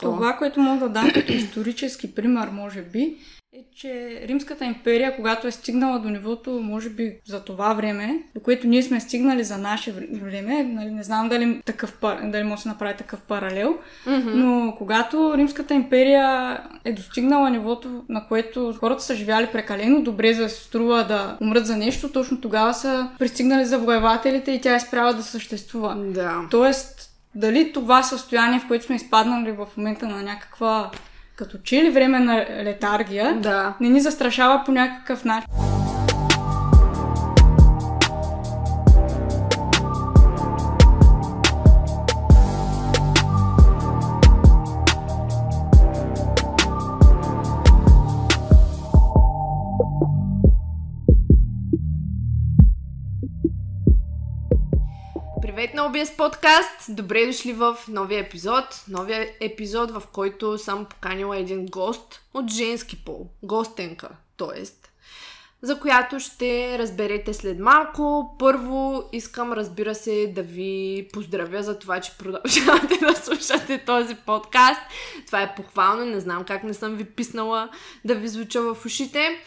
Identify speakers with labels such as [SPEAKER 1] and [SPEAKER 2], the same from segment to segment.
[SPEAKER 1] Това, което мога да дам като исторически пример, може би, е, че Римската империя, когато е стигнала до нивото, може би за това време, до което ние сме стигнали за наше време, нали, не знам дали, такъв, дали може да се направи такъв паралел, mm-hmm. но когато Римската империя е достигнала нивото, на което хората са живяли прекалено добре, за да се струва да умрат за нещо, точно тогава са пристигнали завоевателите и тя е спряла да съществува.
[SPEAKER 2] Да.
[SPEAKER 1] Тоест, дали това състояние, в което сме изпаднали в момента на някаква като че ли време на летаргия,
[SPEAKER 2] да.
[SPEAKER 1] не ни застрашава по някакъв начин.
[SPEAKER 2] OBS подкаст! Добре дошли в новия епизод. Новия епизод, в който съм поканила един гост от женски пол. Гостенка, т.е. за която ще разберете след малко. Първо искам, разбира се, да ви поздравя за това, че продължавате да слушате този подкаст. Това е похвално, не знам как не съм ви писнала да ви звуча в ушите.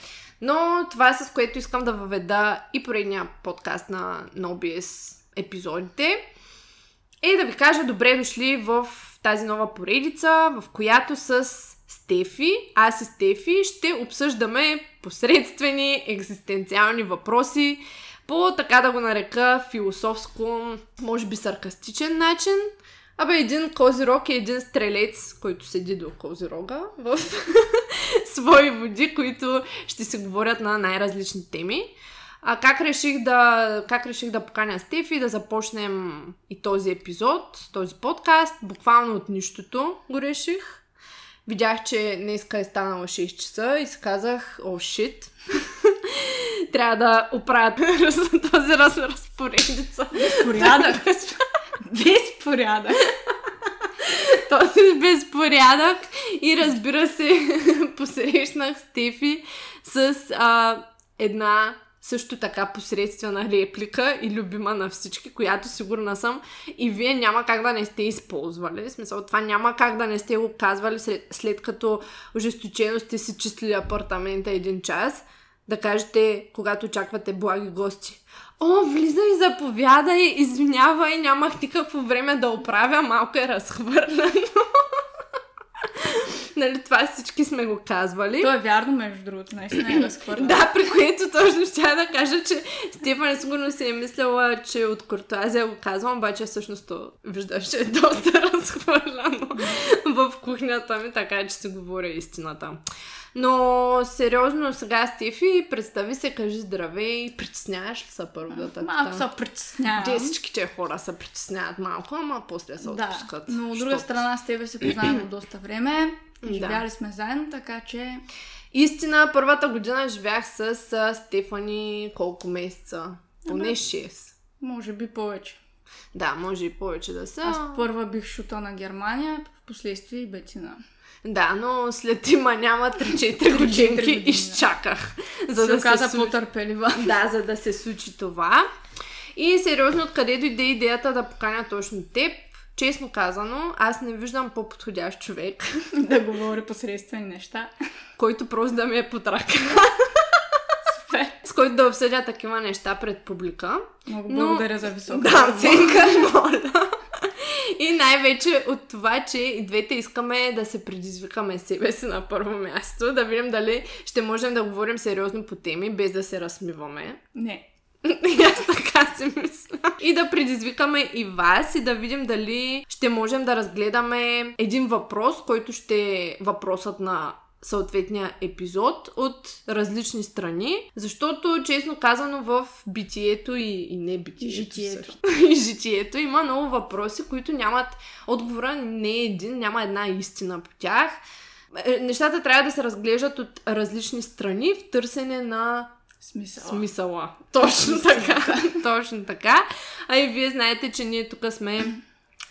[SPEAKER 2] Но това е с което искам да въведа и поредния подкаст на, на OBS епизодите, е да ви кажа добре дошли в тази нова поредица, в която с Стефи, аз и Стефи ще обсъждаме посредствени екзистенциални въпроси по, така да го нарека, философско, може би саркастичен начин. Абе, един козирог е един стрелец, който седи до козирога в свои води, които ще се говорят на най-различни теми. А как реших да, как реших да поканя Стефи да започнем и този епизод, този подкаст, буквално от нищото го реших. Видях, че днеска е станало 6 часа и си казах, о, oh, шит, трябва да оправя този раз разпоредица.
[SPEAKER 1] Безпорядък. Безпорядък.
[SPEAKER 2] този безпорядък и разбира се, посрещнах Стефи с а, една също така посредствена реплика и любима на всички, която сигурна съм и вие няма как да не сте използвали. В смисъл, това няма как да не сте го казвали след, след като ожесточено сте си чистили апартамента един час. Да кажете, когато очаквате благи гости. О, влизай, заповядай, извинявай, нямах никакво време да оправя, малко е разхвърляно. Нали, това всички сме го казвали.
[SPEAKER 1] То е вярно, между другото, наистина е разхвърляно.
[SPEAKER 2] да, при което точно ще да кажа, че Стефан сигурно си е мислила, че от куртуазия го казвам, обаче всъщност то виждаш, че е доста разхвърляно в кухнята ми, така че си говоря истината. Но сериозно сега, Стефи, представи се, кажи здраве и притесняваш ли се първо да
[SPEAKER 1] Малко се притеснявам.
[SPEAKER 2] Те всичките хора се притесняват малко, ама после се отпускат.
[SPEAKER 1] Да, но от друга страна с тебе се познаваме доста време. Живяли да. сме заедно, така че...
[SPEAKER 2] Истина, първата година живях с Стефани колко месеца? Поне 6.
[SPEAKER 1] Може би повече.
[SPEAKER 2] Да, може и повече да са.
[SPEAKER 1] Аз първа бих шута на Германия, в последствие и Бетина.
[SPEAKER 2] Да, но след има няма 3-4 годинки изчаках.
[SPEAKER 1] За се да оказа се по-търпелива.
[SPEAKER 2] Да, за да се случи това. И сериозно, откъде дойде идеята да поканя точно теб? Честно казано, аз не виждам по-подходящ човек.
[SPEAKER 1] да говори посредствени неща.
[SPEAKER 2] Който просто да ми е под ръка. С който да обсъдя такива неща пред публика.
[SPEAKER 1] Много благодаря Но... за висока.
[SPEAKER 2] Да, оценка, моля. И най-вече от това, че и двете искаме да се предизвикаме себе си на първо място, да видим дали ще можем да говорим сериозно по теми, без да се размиваме.
[SPEAKER 1] Не.
[SPEAKER 2] И аз така си мисля. И да предизвикаме и вас и да видим дали ще можем да разгледаме един въпрос, който ще е въпросът на съответния епизод от различни страни, защото, честно казано, в битието и, и не битието,
[SPEAKER 1] житието.
[SPEAKER 2] и житието има много въпроси, които нямат отговора, не е един, няма една истина по тях. Е, нещата трябва да се разглеждат от различни страни в търсене на
[SPEAKER 1] Смисъла.
[SPEAKER 2] Смисъла. Точно така. Точно така. А и вие знаете, че ние тук сме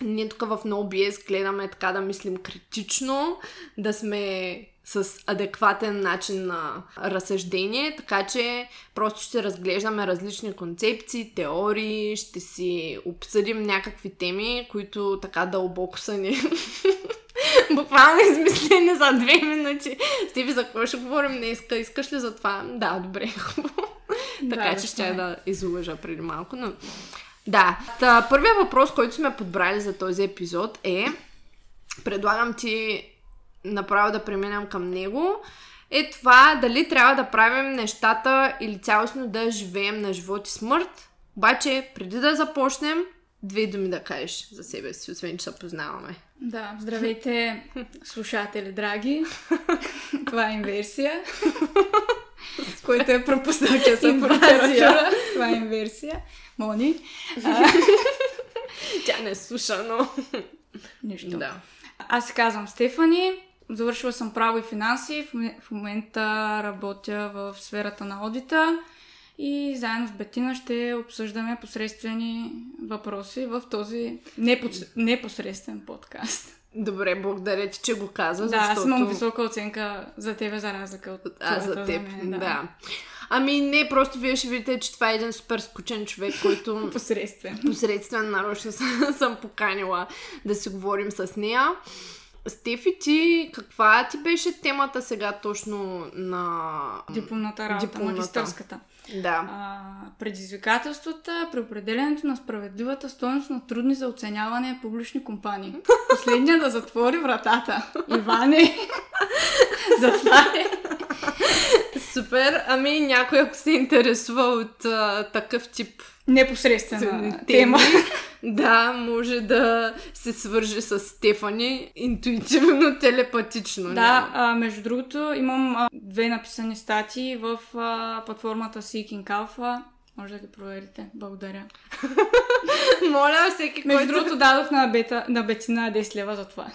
[SPEAKER 2] ние тук в NoBS гледаме така да мислим критично, да сме с адекватен начин на разсъждение, така че просто ще разглеждаме различни концепции, теории, ще си обсъдим някакви теми, които така дълбоко са ни Буквално измислени за две минути. Стиви, за какво ще говорим днес? Искаш ли за това? Да, добре, хубаво. така
[SPEAKER 1] Да,
[SPEAKER 2] че ще да излъжа преди малко, но... Да. Та, първият въпрос, който сме подбрали за този епизод е... Предлагам ти направо да преминем към него. Е това дали трябва да правим нещата или цялостно да живеем на живот и смърт. Обаче, преди да започнем, две думи да кажеш за себе си, освен че се познаваме.
[SPEAKER 1] Да, здравейте, слушатели, драги. Това е инверсия, който е пропуснал по
[SPEAKER 2] Инвазия.
[SPEAKER 1] литература. Това е инверсия. Мони. А,
[SPEAKER 2] Тя не слуша, но...
[SPEAKER 1] нищо.
[SPEAKER 2] Да.
[SPEAKER 1] Аз се казвам Стефани. Завършила съм право и финанси. В моме- В момента работя в сферата на аудита. И заедно с Бетина ще обсъждаме посредствени въпроси в този непос... непосредствен подкаст.
[SPEAKER 2] Добре, благодаря ти, че го каза,
[SPEAKER 1] Да,
[SPEAKER 2] защото...
[SPEAKER 1] аз имам висока оценка за тебе, за разлика от
[SPEAKER 2] А, за теб,
[SPEAKER 1] мен,
[SPEAKER 2] да. Ами не, просто вие ще видите, че това е един супер скучен човек, който
[SPEAKER 1] Посредствен.
[SPEAKER 2] посредствен нарочно съм поканила да си говорим с нея. Стефи, ти каква ти беше темата сега точно на...
[SPEAKER 1] Дипломната работа,
[SPEAKER 2] Дипломната.
[SPEAKER 1] магистърската.
[SPEAKER 2] Да.
[SPEAKER 1] А, предизвикателствата при определенето на справедливата стойност на трудни за оценяване публични компании. Последният да затвори вратата. Иване, затваря.
[SPEAKER 2] Супер. Ами някой, ако се интересува от а, такъв тип
[SPEAKER 1] Непосредствена
[SPEAKER 2] теми,
[SPEAKER 1] тема.
[SPEAKER 2] да, може да се свърже с Стефани интуитивно, телепатично.
[SPEAKER 1] Да, а, между другото, имам а, две написани статии в а, платформата Seeking Alpha. Може да ги проверите. Благодаря.
[SPEAKER 2] Моля всеки,
[SPEAKER 1] Между
[SPEAKER 2] който...
[SPEAKER 1] другото, дадох на, бета, на Бетина 10 лева за това.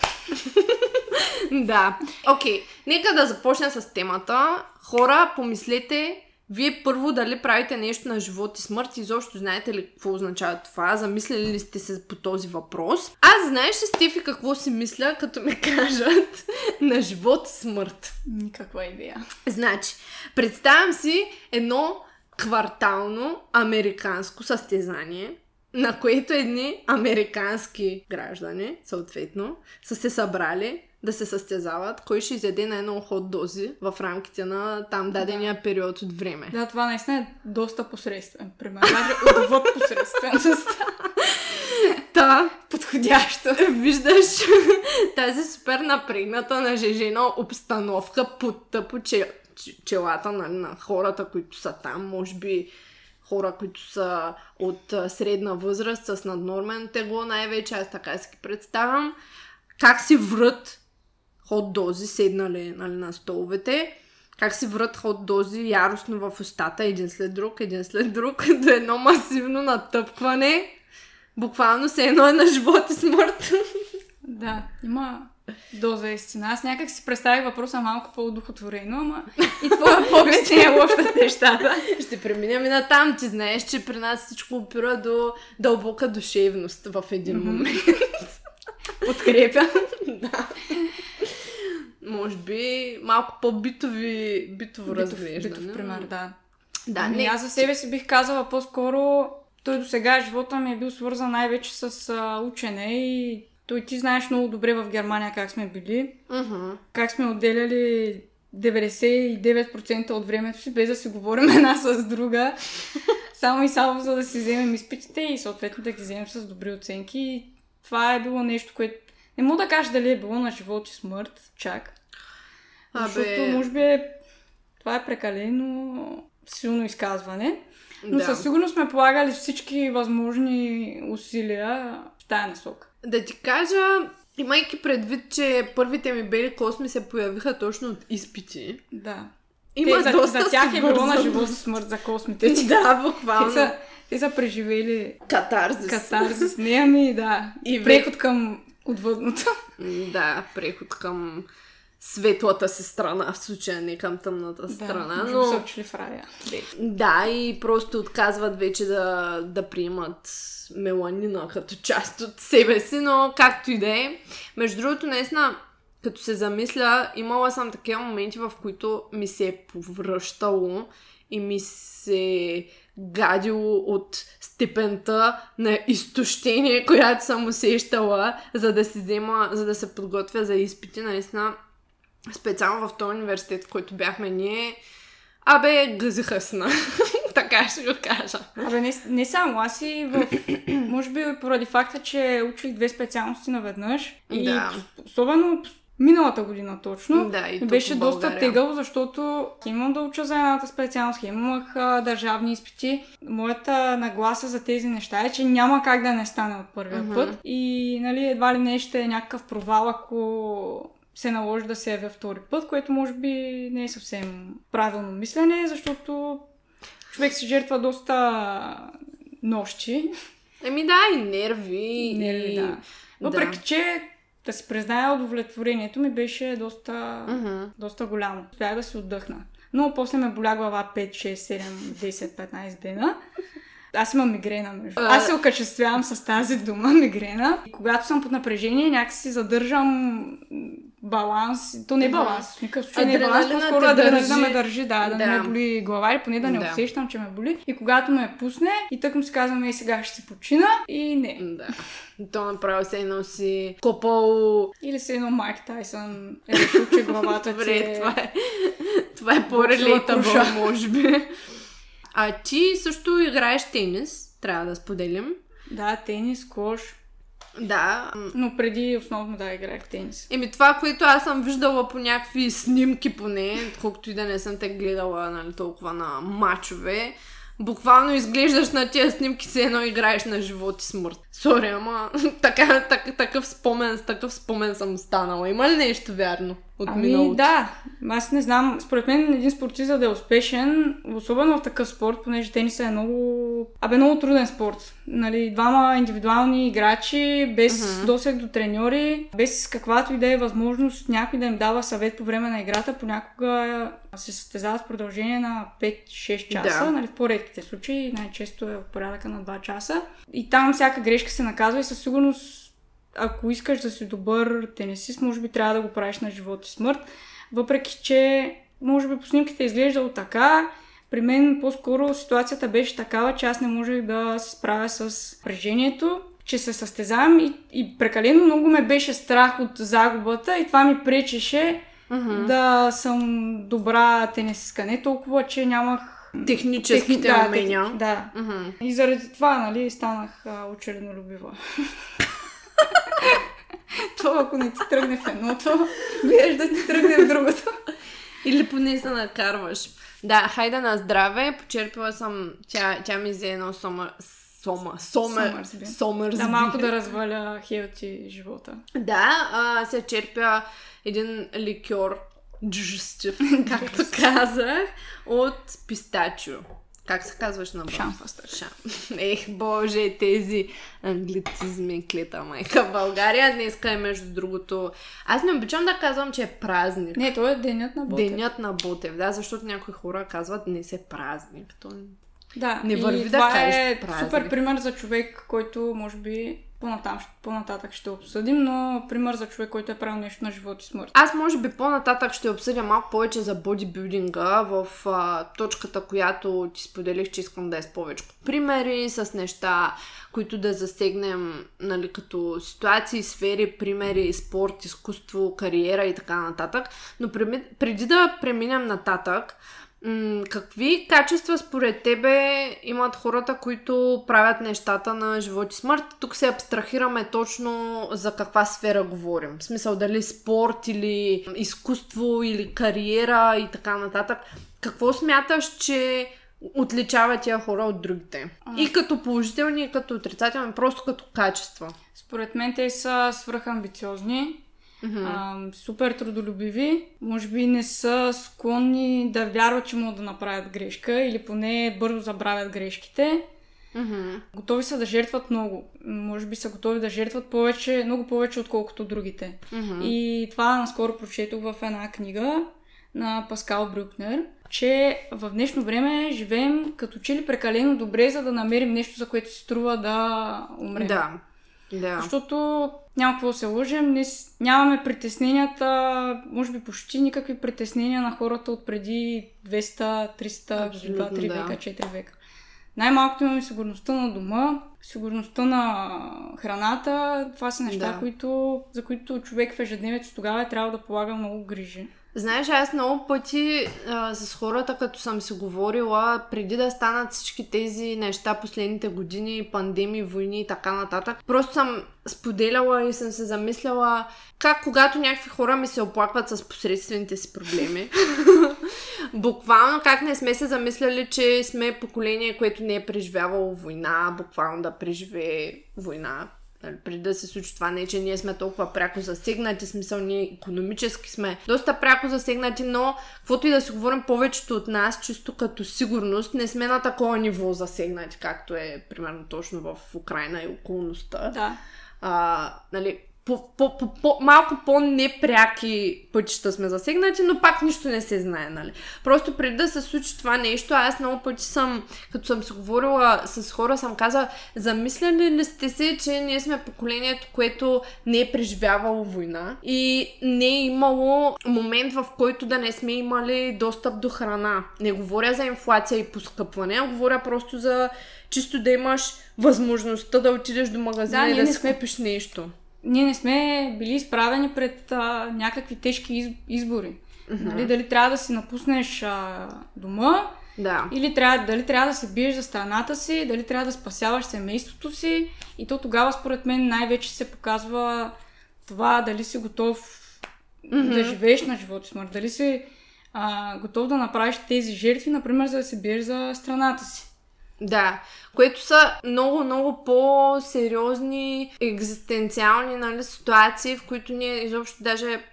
[SPEAKER 2] Да. Окей, нека да започна с темата. Хора, помислете, вие първо дали правите нещо на живот и смърт, изобщо знаете ли какво означава това, замислили ли сте се по този въпрос. Аз знаеш ли, Стефи, какво си мисля, като ме кажат на живот и смърт?
[SPEAKER 1] Никаква идея.
[SPEAKER 2] Значи, представям си едно квартално американско състезание, на което едни американски граждани, съответно, са се събрали да се състезават, кой ще изяде на едно хот дози в рамките на там дадения период от време.
[SPEAKER 1] Да, това наистина е доста посредствен. Пример. Даже отвъд посредственост.
[SPEAKER 2] Та,
[SPEAKER 1] Подходящо.
[SPEAKER 2] виждаш тази супер напрегната нажежена обстановка под тъпо че, че- челата нали, на хората, които са там, може би хора, които са от средна възраст с наднормен тегло, най-вече аз така си ги представям, как си врат хот дози, седнали нали, на столовете, как си врат хот дози яростно в устата, един след друг, един след друг, до едно масивно натъпкване. Буквално се едно е на живот и смърт.
[SPEAKER 1] Да, има доза истина. Аз някак си представих въпроса малко по-удохотворено, ама и твоя поглед не е лош на нещата.
[SPEAKER 2] Ще преминем и на там. Ти знаеш, че при нас всичко опира до дълбока душевност в един момент.
[SPEAKER 1] Подкрепя.
[SPEAKER 2] Може би малко по-битови, битово
[SPEAKER 1] Битов,
[SPEAKER 2] разглеждане.
[SPEAKER 1] битов пример, да.
[SPEAKER 2] Да,
[SPEAKER 1] Ами
[SPEAKER 2] не.
[SPEAKER 1] аз за себе си бих казала по-скоро, той до сега живота ми е бил свързан най-вече с а, учене и той ти знаеш много добре в Германия как сме били,
[SPEAKER 2] Мгм.
[SPEAKER 1] как сме отделяли 99% от времето си, без да си говорим една с друга, само и само за да си вземем изпитите и съответно да ги вземем с добри оценки. И това е било нещо, което не мога да кажа дали е било на живот и смърт, чак.
[SPEAKER 2] Абе-
[SPEAKER 1] Защото, може би, това е прекалено силно изказване. Но
[SPEAKER 2] Да.
[SPEAKER 1] със сигурност сме полагали всички възможни усилия в тая насока.
[SPEAKER 2] Да ти кажа, имайки предвид, че първите ми бели косми се появиха точно от изпити.
[SPEAKER 1] Да.
[SPEAKER 2] Има
[SPEAKER 1] Те, за,
[SPEAKER 2] доста
[SPEAKER 1] за тях е било на живот смърт за космите. Те,
[SPEAKER 2] Да, буквално.
[SPEAKER 1] са, те са преживели
[SPEAKER 2] Катарзис.
[SPEAKER 1] катарзис. Не, ами да.
[SPEAKER 2] И
[SPEAKER 1] преход към отвъдното.
[SPEAKER 2] Да, преход към светлата си страна, в случая не към тъмната страна,
[SPEAKER 1] да,
[SPEAKER 2] но...
[SPEAKER 1] са в рая.
[SPEAKER 2] Да, и просто отказват вече да, да приемат меланина като част от себе си, но както и да е. Между другото, наистина, като се замисля, имала съм такива моменти, в които ми се е повръщало и ми се гадило от степента на изтощение, която съм усещала, за да, си взема, за да се подготвя за изпити. Наистина, специално в този университет, в който бяхме ние, абе, гъзиха сна. така ще го кажа.
[SPEAKER 1] Абе, не, не само. Аз и в... може би поради факта, че учих две специалности наведнъж. И
[SPEAKER 2] Да.
[SPEAKER 1] особено миналата година точно.
[SPEAKER 2] Да, и
[SPEAKER 1] беше доста тегаво, защото имам да уча за едната специалност, имах а, държавни изпити. Моята нагласа за тези неща е, че няма как да не стане от първия
[SPEAKER 2] Мгм.
[SPEAKER 1] път. И нали, едва ли не ще е някакъв провал, ако се наложи да се явя втори път, което може би не е съвсем правилно мислене, защото човек се жертва доста нощи.
[SPEAKER 2] Еми да, и нерви.
[SPEAKER 1] Нерви, да. Въпреки, че да си призная, удовлетворението ми беше доста,
[SPEAKER 2] Мгм.
[SPEAKER 1] доста голямо. Успях да си отдъхна. Но после ме боля глава 5, 6, 7, 10, 15 дена. Аз имам мигрена, между.
[SPEAKER 2] А.
[SPEAKER 1] Аз се окачествявам с тази дума, мигрена. И когато съм под напрежение, някакси задържам баланс. То не е баланс, в никакъв случай не е баланс, по-скоро адреналина ме държи, да, да, не
[SPEAKER 2] Да.
[SPEAKER 1] ме боли глава или поне да не
[SPEAKER 2] Да.
[SPEAKER 1] усещам, че ме боли. И когато ме пусне и тък му си казвам, ей сега ще си почина и не.
[SPEAKER 2] Да. То направо се едно си копал...
[SPEAKER 1] Или се едно Майк Тайсън е решил, че главата ти
[SPEAKER 2] Добре,
[SPEAKER 1] е...
[SPEAKER 2] това е, това е по-релейтабъл, може би. А ти също играеш тенис, трябва да споделим.
[SPEAKER 1] Да, тенис, кош.
[SPEAKER 2] Да.
[SPEAKER 1] Но преди основно да играех тенис.
[SPEAKER 2] Еми това, което аз съм виждала по някакви снимки поне, колкото и да не съм те гледала нали, толкова на мачове, буквално изглеждаш на тия снимки, се едно играеш на живот и смърт. Сори, ама така, так, такъв спомен, с такъв спомен съм станала. Има ли нещо вярно от
[SPEAKER 1] Ами
[SPEAKER 2] миналото?
[SPEAKER 1] да, аз не знам. Според мен един спортист за да е успешен, особено в такъв спорт, понеже тенисът е много... Абе, много труден спорт. Нали, двама индивидуални играчи, без
[SPEAKER 2] Мгм.
[SPEAKER 1] досег до треньори, без каквато и да е възможност някой да им дава съвет по време на играта, понякога се състезават в продължение на 5-6 часа,
[SPEAKER 2] Да.
[SPEAKER 1] нали, в по-редките случаи, най-често е от порядъка на 2 часа. И там всяка грешка се наказва и със сигурност ако искаш да си добър тенисист, може би трябва да го правиш на живот и смърт. Въпреки, че може би по снимките е изглеждало така, при мен по-скоро ситуацията беше такава, че аз не можех да се справя с напрежението, че се състезавам и, и прекалено много ме беше страх от загубата и това ми пречеше
[SPEAKER 2] Мгм.
[SPEAKER 1] да съм добра тенисистка. Не толкова, че нямах
[SPEAKER 2] Техническите
[SPEAKER 1] техни- да,
[SPEAKER 2] умения.
[SPEAKER 1] тех- Да. И заради това, нали, станах а, учреднолюбива. Това, ако не ти тръгне в едното, гледаш да ти тръгне в другото.
[SPEAKER 2] Или поне се накарваш. Да, хайде на здраве. Почерпила съм... Тя, тя ми взе едно сома... Сома... Сомер...
[SPEAKER 1] Сомърсби. Да, малко да разваля хелти живота.
[SPEAKER 2] Да, а, се черпя един ликьор джустив, както казах, от пистачо. Как се казваш на български?
[SPEAKER 1] Шамфастър.
[SPEAKER 2] Шам. Ех, боже, тези англицизми, клета майка България. Днеска е между другото... Аз не обичам да казвам, че е празник.
[SPEAKER 1] Не, то е денят на Ботев.
[SPEAKER 2] Денят на Ботев, да, защото някои хора казват днес е празник. То...
[SPEAKER 1] Да,
[SPEAKER 2] Не
[SPEAKER 1] и
[SPEAKER 2] върви да
[SPEAKER 1] това
[SPEAKER 2] кажеш
[SPEAKER 1] е
[SPEAKER 2] празник.
[SPEAKER 1] супер пример за човек, който може би по-нататък ще обсъдим, но пример за човек, който е правил нещо на живот и смърт.
[SPEAKER 2] Аз може би по-нататък ще обсъдя малко повече за бодибилдинга в а, точката, която ти споделих, че искам да е с повече примери, с неща, които да засегнем нали, като ситуации, сфери, примери, спорт, изкуство, кариера и така нататък. Но преди да преминем нататък, м- какви качества според тебе имат хората, които правят нещата на живот и смърт? Тук се абстрахираме точно за каква сфера говорим. В смисъл дали спорт или изкуство или кариера и така нататък. Какво смяташ, че отличава тия хора от другите?
[SPEAKER 1] А.
[SPEAKER 2] И като положителни, и като отрицателни, просто като качества.
[SPEAKER 1] Според мен те са свръхамбициозни,
[SPEAKER 2] Мгм.
[SPEAKER 1] а, супер трудолюбиви, може би не са склонни да вярват, че могат да направят грешка или поне бързо забравят грешките.
[SPEAKER 2] Мгм.
[SPEAKER 1] Готови са да жертват много. Може би са готови да жертват повече, много повече, отколкото другите.
[SPEAKER 2] Мгм.
[SPEAKER 1] И това наскоро прочетох в една книга на Паскал Брюкнер, че в днешно време живеем като че ли прекалено добре, за да намерим нещо, за което си струва да умрем.
[SPEAKER 2] Да. Да.
[SPEAKER 1] Защото няма какво да се лъжем, не, нямаме притесненията, може би почти никакви притеснения на хората от преди 200, 300,
[SPEAKER 2] Абсолютно,
[SPEAKER 1] 2-3
[SPEAKER 2] да.
[SPEAKER 1] века, 4 века. най-малкото имаме сигурността на дома, сигурността на храната. Това са неща,
[SPEAKER 2] Да.
[SPEAKER 1] които, за които човек в ежедневието тогава е трябвало да полага много грижи.
[SPEAKER 2] Знаеш, аз много пъти а, с хората, като съм си говорила, преди да станат всички тези неща последните години, пандемии, войни и така нататък, просто съм споделяла и съм се замисляла как когато някакви хора ми се оплакват с посредствените си проблеми, буквално как не сме се замисляли, че сме поколение, което не е преживявало война, буквално да преживее война преди да се случи това, не че ние сме толкова пряко засегнати, смисъл ние економически сме доста пряко засегнати, но каквото и да си говорим, повечето от нас, чисто като сигурност, не сме на такова ниво засегнати, както е примерно точно в Украина и околността.
[SPEAKER 1] Да.
[SPEAKER 2] А, нали, по, по, по, по, малко по-непряки пътища сме засегнати, но пак нищо не се знае, нали. Просто преди да се случи това нещо, аз много пъти съм, като съм си говорила с хора, съм казала, замисляли ли сте се, че ние сме поколението, което не е преживявало война и не е имало момент, в който да не сме имали достъп до храна. Не говоря за инфлация и поскъпване, а говоря просто за чисто да имаш възможността да отидеш до магазина
[SPEAKER 1] Да,
[SPEAKER 2] и да
[SPEAKER 1] не
[SPEAKER 2] си
[SPEAKER 1] сме-
[SPEAKER 2] купиш нещо.
[SPEAKER 1] Ние не сме били изправени пред а, някакви тежки из, избори. Нали, дали трябва да си напуснеш а, дома,
[SPEAKER 2] Да.
[SPEAKER 1] или трябва, дали трябва да се биеш за страната си, дали трябва да спасяваш семейството си. И то тогава, според мен, най-вече се показва това дали си готов да живееш на живота смърт. Дали си а, готов да направиш тези жертви, например, за да се биеш за страната си.
[SPEAKER 2] Да, което са много, много по-сериозни екзистенциални нали, ситуации, в които ние изобщо даже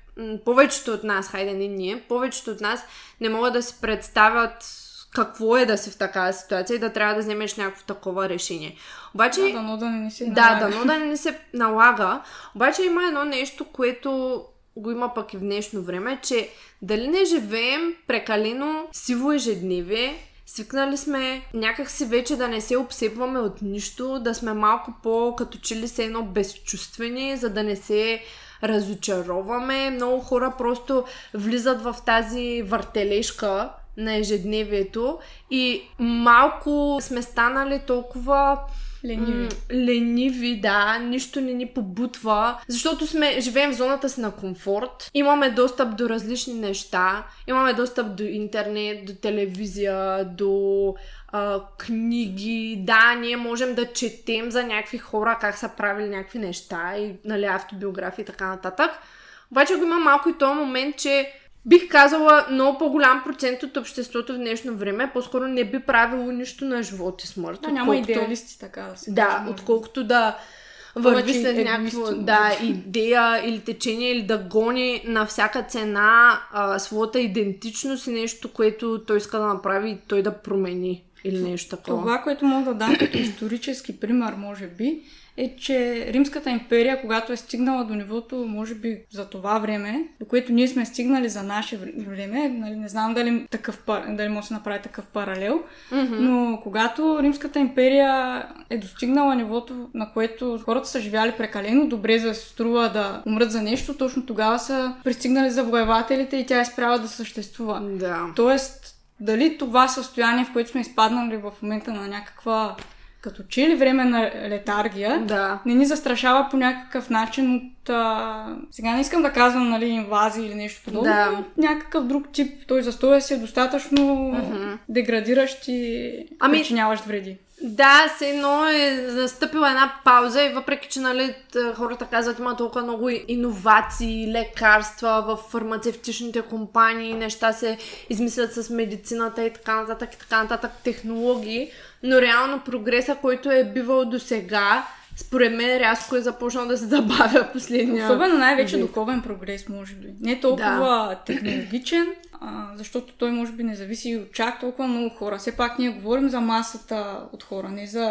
[SPEAKER 2] повечето от нас, хайде не ние, повечето от нас не могат да си представят какво е да си в такава ситуация и да трябва да вземеш някакво такова решение. Обаче,
[SPEAKER 1] Да, дано да не се
[SPEAKER 2] да,
[SPEAKER 1] налага.
[SPEAKER 2] дано да не се налага. Обаче има едно нещо, което го има пък и в днешно време, че дали не живеем прекалено сиво ежедневие, свикнали сме някакси вече да не се обсебваме от нищо, да сме малко по като че ли се едно безчувствени, за да не се разочароваме. Много хора просто влизат в тази въртележка на ежедневието и малко сме станали толкова
[SPEAKER 1] Лениви.
[SPEAKER 2] М, лениви, да, нищо не ни побутва, защото сме, живеем в зоната си на комфорт, имаме достъп до различни неща, имаме достъп до интернет, до телевизия, до а, книги, да, ние можем да четем за някакви хора, как са правили някакви неща и нали, автобиографии и така нататък. Обаче го има малко и този момент, че бих казала много по-голям процент от обществото в днешно време по-скоро не би правило нищо на живот и смърт.
[SPEAKER 1] Да, няма идеалисти, така да се
[SPEAKER 2] да,
[SPEAKER 1] може
[SPEAKER 2] отколкото да върви след някакво
[SPEAKER 1] може
[SPEAKER 2] да, идея или течение, или да гони на всяка цена а, своята идентичност и нещо, което той иска да направи и той да промени. Или нещо такова.
[SPEAKER 1] Това, което мога да дам като исторически пример, може би, е, че Римската империя, когато е стигнала до нивото, може би за това време, до което ние сме стигнали за наше вр- време, нали, не знам дали, такъв, дали може да се направи такъв паралел,
[SPEAKER 2] Мгм.
[SPEAKER 1] но когато Римската империя е достигнала нивото, на което хората са живяли прекалено добре, за да се струва да умрат за нещо, точно тогава са пристигнали завоевателите и тя е спряла да съществува.
[SPEAKER 2] Да.
[SPEAKER 1] Тоест, дали това състояние, в което сме изпаднали в момента на някаква като че ли време на летаргия,
[SPEAKER 2] Да.
[SPEAKER 1] не ни застрашава по някакъв начин от... А... Сега не искам да казвам, нали, инвазии или нещо подобно,
[SPEAKER 2] Да.
[SPEAKER 1] но някакъв друг тип. Той застоя си е достатъчно
[SPEAKER 2] Мгм.
[SPEAKER 1] деградиращ и
[SPEAKER 2] Ами-
[SPEAKER 1] причиняващ вреди.
[SPEAKER 2] Да, се едно е застъпила една пауза и въпреки, че нали, хората казват, има толкова много иновации, лекарства в фармацевтичните компании, неща се измислят с медицината и така нататък, и така нататък, технологии, но реално прогреса, който е бивал до сега, според мен рязко е започнал да се забавя последния.
[SPEAKER 1] Особено най-вече
[SPEAKER 2] век.
[SPEAKER 1] духовен прогрес, може би. Не толкова технологичен, а, защото той може би не зависи от чак толкова много хора. Все пак ние говорим за масата от хора, не за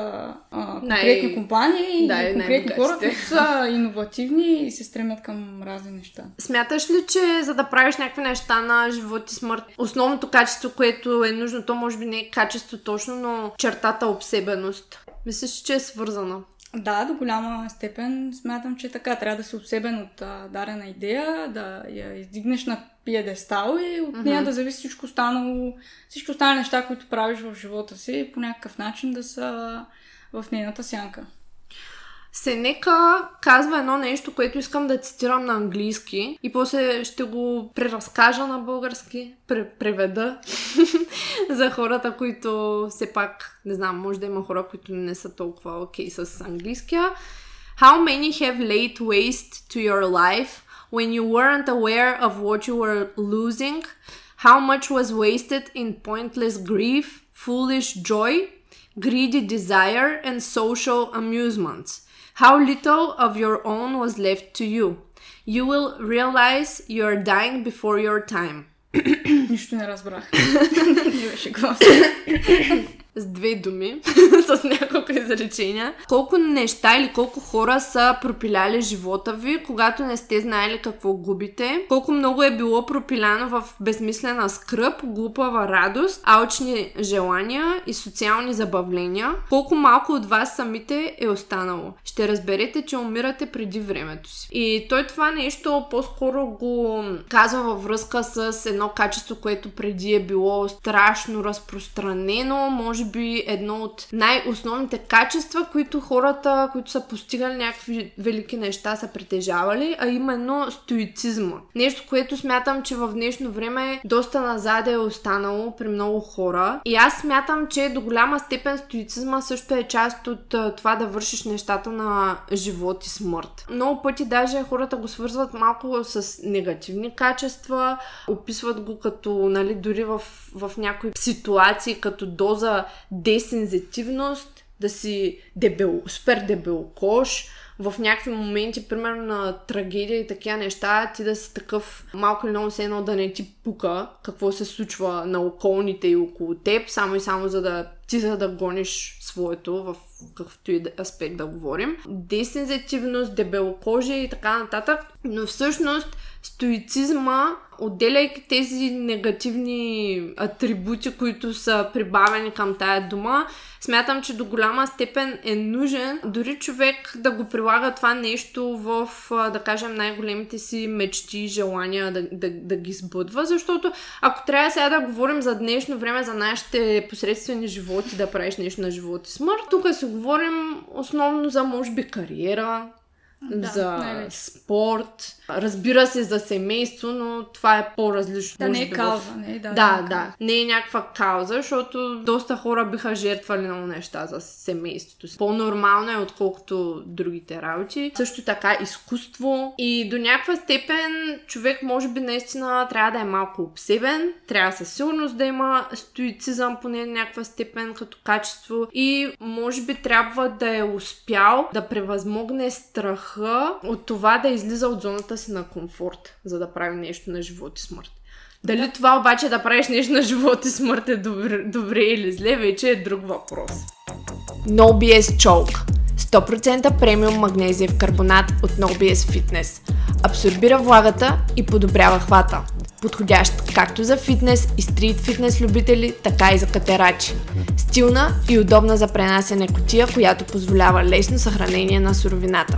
[SPEAKER 1] а, конкретни
[SPEAKER 2] Най-
[SPEAKER 1] компании
[SPEAKER 2] да,
[SPEAKER 1] и конкретни хора, които са иновативни и се стремят към разни неща.
[SPEAKER 2] Смяташ ли, че за да правиш някакви неща на живот и смърт, основното качество, което е нужно, то може би не е качество точно, но чертата обсебеност. Мислиш, че е свързана?
[SPEAKER 1] Да, до голяма степен смятам, че така. Трябва да си обсебен от а, дарена идея, да я издигнеш на пиедестал и от нея mm-hmm. да зависи всичко останало, всички останали неща, които правиш в живота си, по някакъв начин да са в нейната сянка.
[SPEAKER 2] Сенека казва едно нещо, което искам да цитирам на английски и после ще го преразкажа на български, преведа за хората, които все пак, не знам, може да има хора, които не са толкова окей okay с английския. How many have laid waste to your life when you weren't aware of what you were losing? How much was wasted in pointless grief, foolish joy, greedy desire, and social amusements? How little of your own was left to you. You will realize you are dying before your time.
[SPEAKER 1] Нищо не разбрах. Не беше
[SPEAKER 2] с две думи, с няколко изречения. Колко неща или колко хора са пропиляли живота ви, когато не сте знаели какво губите. Колко много е било пропиляно в безмислена скръп, глупава радост, алчни желания и социални забавления. Колко малко от вас самите е останало. Ще разберете, че умирате преди времето си. И той това нещо по-скоро го казва във връзка с едно качество, което преди е било страшно разпространено, може би едно от най-основните качества, които хората, които са постигали някакви велики неща, са притежавали, а именно стоицизма. Нещо, което смятам, че в днешно време доста назад е останало при много хора. И аз смятам, че до голяма степен стоицизма също е част от това да вършиш нещата на живот и смърт. Много пъти даже хората го свързват малко с негативни качества, описват го като, нали, дори в, в някои ситуации, като доза десензитивност, да си дебел, супер дебелкош, в някакви моменти, примерно на трагедия и такива неща, ти да си такъв малко или много се едно да не ти пука какво се случва на околните и около теб, само и само за да ти за да гониш своето в какъвто и аспект да говорим. Десензитивност, дебелокожие и така нататък. Но всъщност стоицизма, отделяйки тези негативни атрибути, които са прибавени към тая дума, смятам, че до голяма степен е нужен дори човек да го прилага това нещо в, да кажем, най-големите си мечти и желания да, да, да ги сбъдва, защото ако трябва сега да говорим за днешно време, за нашите посредствени животи, да правиш нещо на живот и смърт, тук си говорим основно за, може би, кариера, да, за най-вече. спорт, разбира се за семейство, но това е по-различно.
[SPEAKER 1] Да, не е кауза, в... не е,
[SPEAKER 2] да. Да, да. Не е някаква кауза, защото доста хора биха жертвали много неща за семейството си. По-нормално е, отколкото другите работи. Също така изкуство и до някаква степен човек може би наистина трябва да е малко обсебен, трябва със сигурност да има стоицизъм поне някаква степен като качество и може би трябва да е успял да превъзмогне страх страха от това да излиза от зоната си на комфорт, за да прави нещо на живот и смърт. Дали да. това обаче да правиш нещо на живот и смърт е добре, добре или зле, вече е друг въпрос. No BS Chalk 100% премиум магнезиев карбонат от No BS Fitness. Абсорбира влагата и подобрява хвата. Подходящ както за фитнес и стрит фитнес любители, така и за катерачи. Стилна и удобна за пренасене котия, която позволява лесно съхранение на суровината.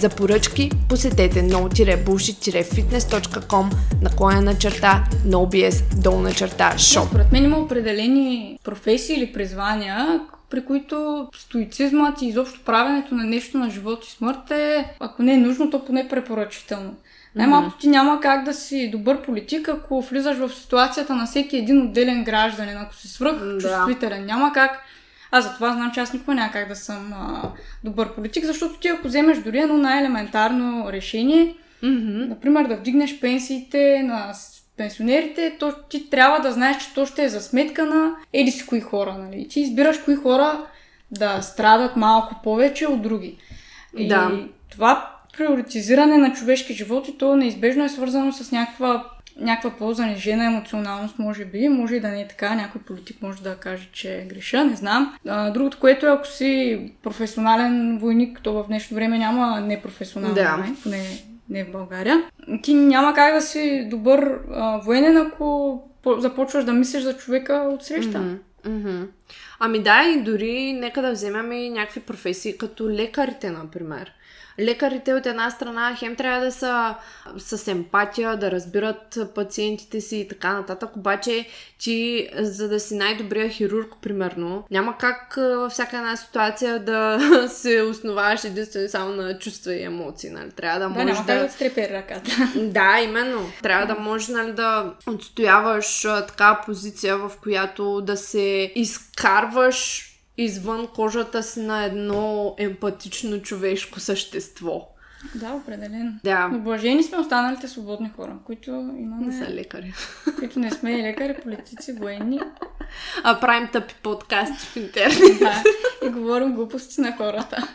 [SPEAKER 2] За поръчки посетете no-bullshit-fitness.com наклоня черта NoBS долна черта shop.
[SPEAKER 1] Според мен има определени професии или призвания, при които стоицизмът и изобщо правенето на нещо на живот и смърт е, ако не е нужно, то поне препоръчително. Най-малко ти няма как да си добър политик, ако влизаш в ситуацията на всеки един отделен гражданин, ако си свръх чувствителен. Да. Няма как аз за това знам, че аз никога няма как да съм а, добър политик, защото ти ако вземеш дори едно най-елементарно решение, mm-hmm. например да вдигнеш пенсиите на пенсионерите, то ти трябва да знаеш, че то ще е за сметка на еди си кои хора. Нали? Ти избираш кои хора да страдат малко повече от други. Да. И това приоритизиране на човешки животи, то неизбежно е свързано с някаква някаква по-занижена емоционалност, може би. Може и да не е така. Някой политик може да каже, че греша, не знам. А, другото, което е, ако си професионален войник, то в днешно време няма непрофесионален да. войник, поне не в България. Ти няма как да си добър а, военен, ако започваш да мислиш за човека от среща.
[SPEAKER 2] Mm-hmm. Mm-hmm. Ами да, и дори нека да вземем и някакви професии, като лекарите, например лекарите от една страна хем трябва да са с емпатия, да разбират пациентите си и така нататък, обаче ти, за да си най-добрия хирург, примерно, няма как във всяка една ситуация да се основаваш единствено само на чувства и емоции, нали? Трябва да,
[SPEAKER 1] да
[SPEAKER 2] можеш
[SPEAKER 1] да... Да, да ръката.
[SPEAKER 2] Да, именно. Трябва да можеш, нали, да отстояваш така позиция, в която да се изкарваш извън кожата си на едно емпатично човешко същество.
[SPEAKER 1] Да, определено.
[SPEAKER 2] Да.
[SPEAKER 1] Но блажени сме останалите свободни хора, които имаме...
[SPEAKER 2] Не са лекари.
[SPEAKER 1] Които не сме и лекари, политици, военни.
[SPEAKER 2] А правим тъпи подкасти в интернет.
[SPEAKER 1] да, и говорим глупости на хората.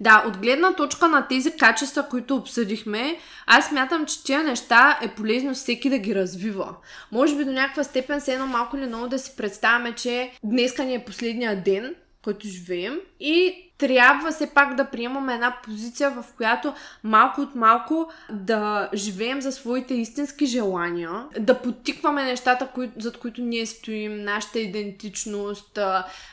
[SPEAKER 2] Да, от гледна точка на тези качества, които обсъдихме, аз мятам, че тия неща е полезно всеки да ги развива. Може би до някаква степен се едно малко или много да си представяме, че днеска ни е последния ден, който живеем и трябва все пак да приемаме една позиция, в която малко от малко да живеем за своите истински желания, да подтикваме нещата, кои, зад които ние стоим, нашата идентичност,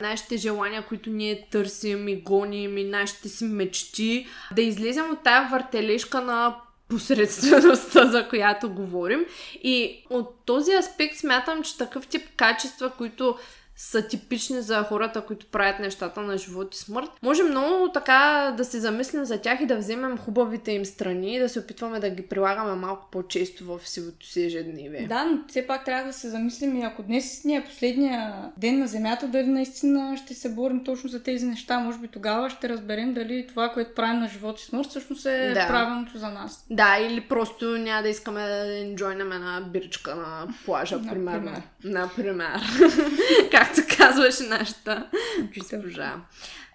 [SPEAKER 2] нашите желания, които ние търсим и гоним и нашите си мечти, да излезем от тая въртележка на посредствеността, за която говорим. И от този аспект смятам, че такъв тип качества, които са типични за хората, които правят нещата на живот и смърт. Може много така да се замислим за тях и да вземем хубавите им страни и да се опитваме да ги прилагаме малко по-често в сивото си ежедневие.
[SPEAKER 1] Да, но все пак трябва да се замислим и ако днес ни е последния ден на Земята, дали наистина ще се борим точно за тези неща. Може би тогава ще разберем дали това, което правим на живот и смърт, всъщност е да. правилното за нас.
[SPEAKER 2] Да, или просто няма да искаме да енджойнем една биричка на плажа, примерно. Например. как както казваше нашата госпожа.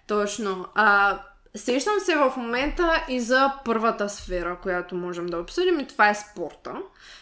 [SPEAKER 2] Точно. А, сещам се в момента и за първата сфера, която можем да обсъдим и това е спорта.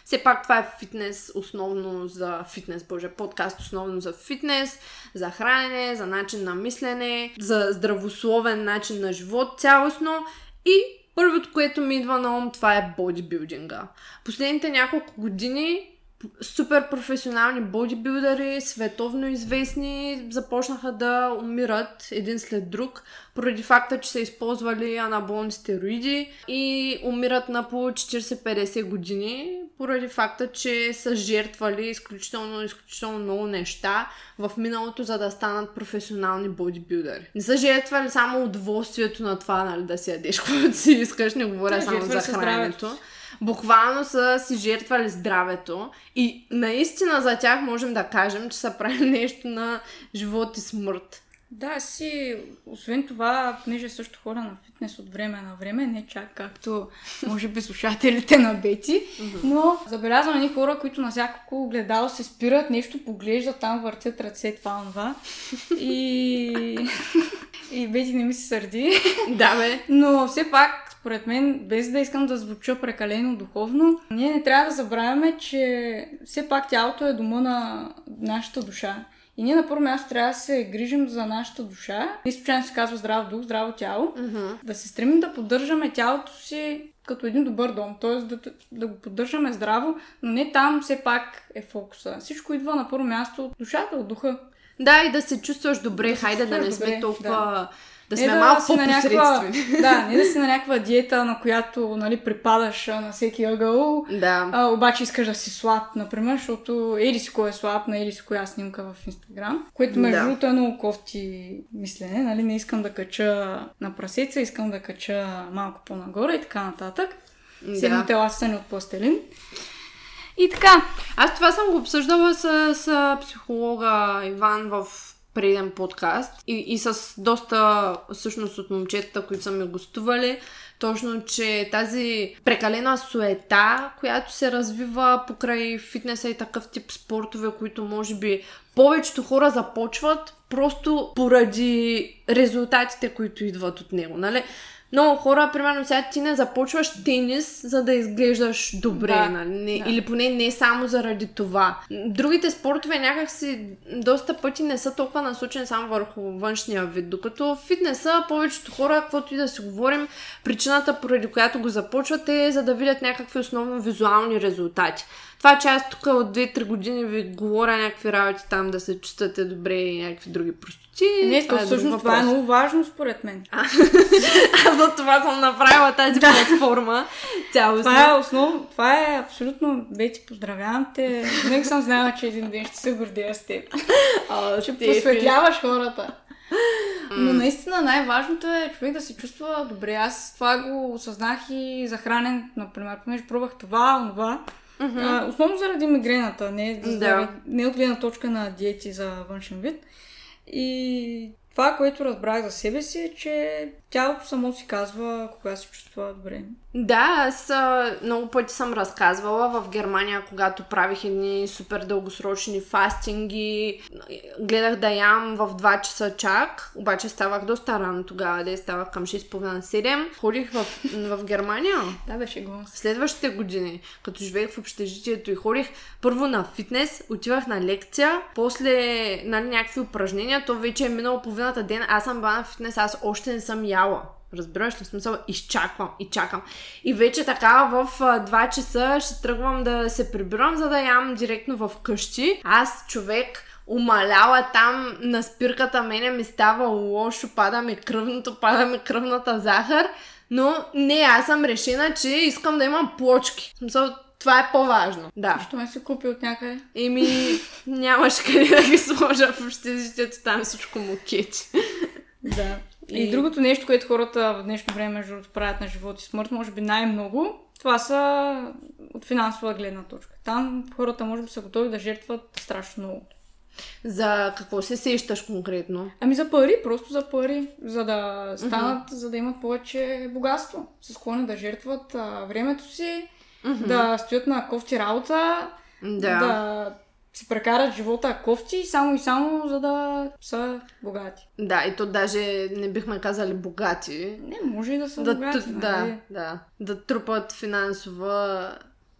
[SPEAKER 2] Все пак това е фитнес, основно за фитнес, боже, подкаст основно за фитнес, за хранене, за начин на мислене, за здравословен начин на живот цялостно и първото, което ми идва на ум, това е бодибилдинга. Последните няколко години супер професионални бодибилдери, световно известни, започнаха да умират един след друг, поради факта, че са използвали анаболни стероиди и умират на по 40-50 години, поради факта, че са жертвали изключително, изключително много неща в миналото, за да станат професионални бодибилдери. Не са жертвали само удоволствието на това, нали, да си ядеш, когато си искаш, не говоря да, само за храненето буквално са си жертвали здравето и наистина за тях можем да кажем, че са правили нещо на живот и смърт.
[SPEAKER 1] Да, си, освен това, понеже също хора на фитнес от време на време, не чак както, може би, слушателите на Бети, но забелязвам едни хора, които на всяко гледало се спират, нещо поглеждат, там въртят ръце, това, това. И... и Бети не ми се сърди.
[SPEAKER 2] Да, бе.
[SPEAKER 1] Но все пак според мен, без да искам да звуча прекалено духовно, ние не трябва да забравяме, че все пак тялото е дома на нашата душа. И ние на първо място трябва да се грижим за нашата душа. И случайно се казва здрав дух, здраво тяло.
[SPEAKER 2] Mm-hmm.
[SPEAKER 1] Да се стремим да поддържаме тялото си като един добър дом, т.е. Да, да го поддържаме здраво, но не там все пак е фокуса. Всичко идва на първо място от душата, от духа.
[SPEAKER 2] Да, и да се чувстваш добре, да хайде да не сме толкова да да сме не малко да
[SPEAKER 1] по-посредствени. Да, не да си на някаква диета, на която нали, припадаш на всеки ъгъл,
[SPEAKER 2] да.
[SPEAKER 1] а, обаче искаш да си слаб, например, защото ели си кой е слаб на ели си коя снимка в Инстаграм, което между другото да. е много кофти мислене, нали, не искам да кача на прасеца, искам да кача малко по-нагоре и така нататък. Да. тела са ни от пластелин. И така.
[SPEAKER 2] Аз това съм го обсъждала с, с психолога Иван в преден подкаст и, и с доста всъщност от момчетата, които са ми гостували, точно, че тази прекалена суета, която се развива покрай фитнеса и такъв тип спортове, които може би повечето хора започват просто поради резултатите, които идват от него. Нали? Много хора, примерно сега ти не започваш тенис, за да изглеждаш добре,
[SPEAKER 1] Да,
[SPEAKER 2] нали? Не,
[SPEAKER 1] да.
[SPEAKER 2] Или поне не само заради това. Другите спортове някакси доста пъти не са толкова насочени само върху външния вид, докато фитнеса повечето хора, каквото и да си говорим, причината, поради която го започват е за да видят някакви основно визуални резултати. Това, че аз тук от 2-3 години ви говоря някакви работи там да се чувствате добре и някакви други простоти.
[SPEAKER 1] Не, то
[SPEAKER 2] е
[SPEAKER 1] всъщност това е много важно според мен.
[SPEAKER 2] Аз за това съм направила тази платформа. Цялостно.
[SPEAKER 1] Това е основно, това е абсолютно, Бети, поздравявам те. Винаги съм знала, че един ден ще се гордея с теб.
[SPEAKER 2] О,
[SPEAKER 1] Ще
[SPEAKER 2] Стефи.
[SPEAKER 1] просветляваш хората. Но наистина най-важното е човек да се чувства добре. Аз това го осъзнах и за храненето, например, понеже пробвах това, онова. А, основно заради мигрената, не,
[SPEAKER 2] Да.
[SPEAKER 1] заради, не от гледна точка на диети за външен вид. И това, което разбрах за себе си е, че тялото само си казва кога се чувства добре.
[SPEAKER 2] Да, аз много пъти съм разказвала в Германия, когато правих едни супер дългосрочни фастинги. Гледах да ям в 2 часа чак, обаче ставах доста рано тогава, да ставах към 6.30-7. Ходих в, в Германия
[SPEAKER 1] Да, беше го.
[SPEAKER 2] следващите години, като живеех в общежитието и ходих първо на фитнес, отивах на лекция, после нали, някакви упражнения, то вече е минало половината ден, аз съм била на фитнес, аз още не съм яла. Разбираш ли смисъл? Изчаквам и чакам. И вече така в а, 2 часа ще тръгвам да се прибирам, за да ям директно в къщи. Аз човек умаляла там на спирката, мене ми става лошо, пада ми кръвното, пада ми кръвната захар. Но не, аз съм решена, че искам да имам плочки. В смисъл, това е по-важно. Да.
[SPEAKER 1] Що ме се купи от някъде?
[SPEAKER 2] Еми, нямаш къде да ги сложа в общежитието, там всичко му кечи.
[SPEAKER 1] Да. И,
[SPEAKER 2] И-
[SPEAKER 1] другото нещо, което хората в днешно време между правят на живот и смърт, може би най-много, това са от финансова гледна точка. Там хората може би са готови да жертват страшно много.
[SPEAKER 2] За какво се сещаш конкретно?
[SPEAKER 1] Ами за пари, просто за пари, за да станат, за да имат повече богатство. Са склонни да жертват а, времето си, да стоят на кофти работа,
[SPEAKER 2] Да.
[SPEAKER 1] да си прекарат живота кофти, само и само за да са богати.
[SPEAKER 2] Да, и то даже не бихме казали богати.
[SPEAKER 1] Не, може и да са
[SPEAKER 2] Да,
[SPEAKER 1] богати.
[SPEAKER 2] т-
[SPEAKER 1] нали?
[SPEAKER 2] да, да. Да трупат финансова...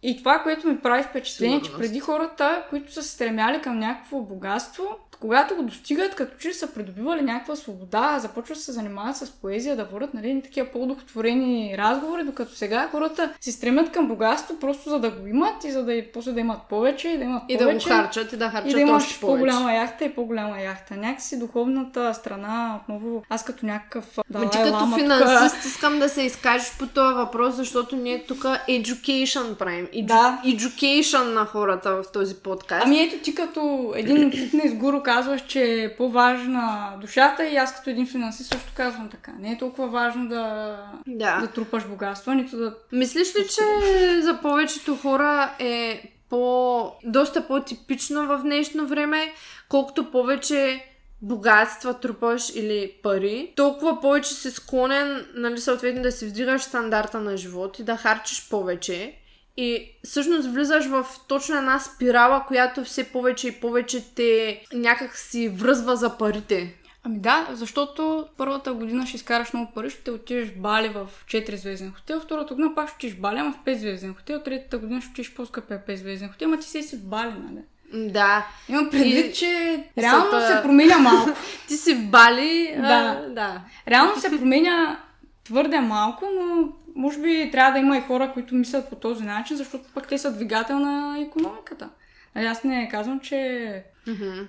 [SPEAKER 1] И това, което ми прави впечатление, че
[SPEAKER 2] Сигурност.
[SPEAKER 1] преди хората, които са стремяли към някакво богатство, когато го достигат, като че са придобивали някаква свобода, започват да се занимават с поезия, да водят нали, такива по-удохотворени разговори, докато сега хората се стремят към богатство просто за да го имат и за да и после да имат повече и да имат
[SPEAKER 2] И да
[SPEAKER 1] повече.
[SPEAKER 2] го харчат, и да
[SPEAKER 1] и
[SPEAKER 2] харчат
[SPEAKER 1] да имаш
[SPEAKER 2] още повече.
[SPEAKER 1] по-голяма яхта и по-голяма яхта. Някакси духовната страна, отново, аз като някакъв
[SPEAKER 2] Ма ти като
[SPEAKER 1] Лама
[SPEAKER 2] финансист искам да се изкажеш по този въпрос, защото ние тук education правим. Edu-
[SPEAKER 1] Да.
[SPEAKER 2] Education на хората в този подкаст.
[SPEAKER 1] Ами ето ти като един фитнес гуру казваш, че е по-важна душата и аз като един финансист също казвам така. Не е толкова важно да,
[SPEAKER 2] Да.
[SPEAKER 1] да трупаш богатство, нито да...
[SPEAKER 2] Мислиш ли, че за повечето хора е по... доста по-типично в днешно време, колкото повече богатства трупаш или пари, толкова повече си склонен, нали, съответно да си вдигаш стандарта на живот и да харчиш повече. И всъщност влизаш в точно една спирала, която все повече и повече те някак си връзва за парите.
[SPEAKER 1] Ами да, защото първата година ще изкараш много пари, ще отидеш в Бали в 4-звезден хотел, втората година пак ще отидеш в Бали, ама в 5-звезден хотел, третата година ще отидеш по-скъпия 5-звезден хотел, ама ти си си в Бали, нали?
[SPEAKER 2] Да,
[SPEAKER 1] Имам предвид,
[SPEAKER 2] И-
[SPEAKER 1] че реално
[SPEAKER 2] Сата-
[SPEAKER 1] се променя малко.
[SPEAKER 2] ти си в Бали.
[SPEAKER 1] Да.
[SPEAKER 2] А, да.
[SPEAKER 1] Реално се променя твърде малко, но може би трябва да има и хора, които мислят по този начин, защото пък те са двигател на економиката. Нали, аз не казвам, че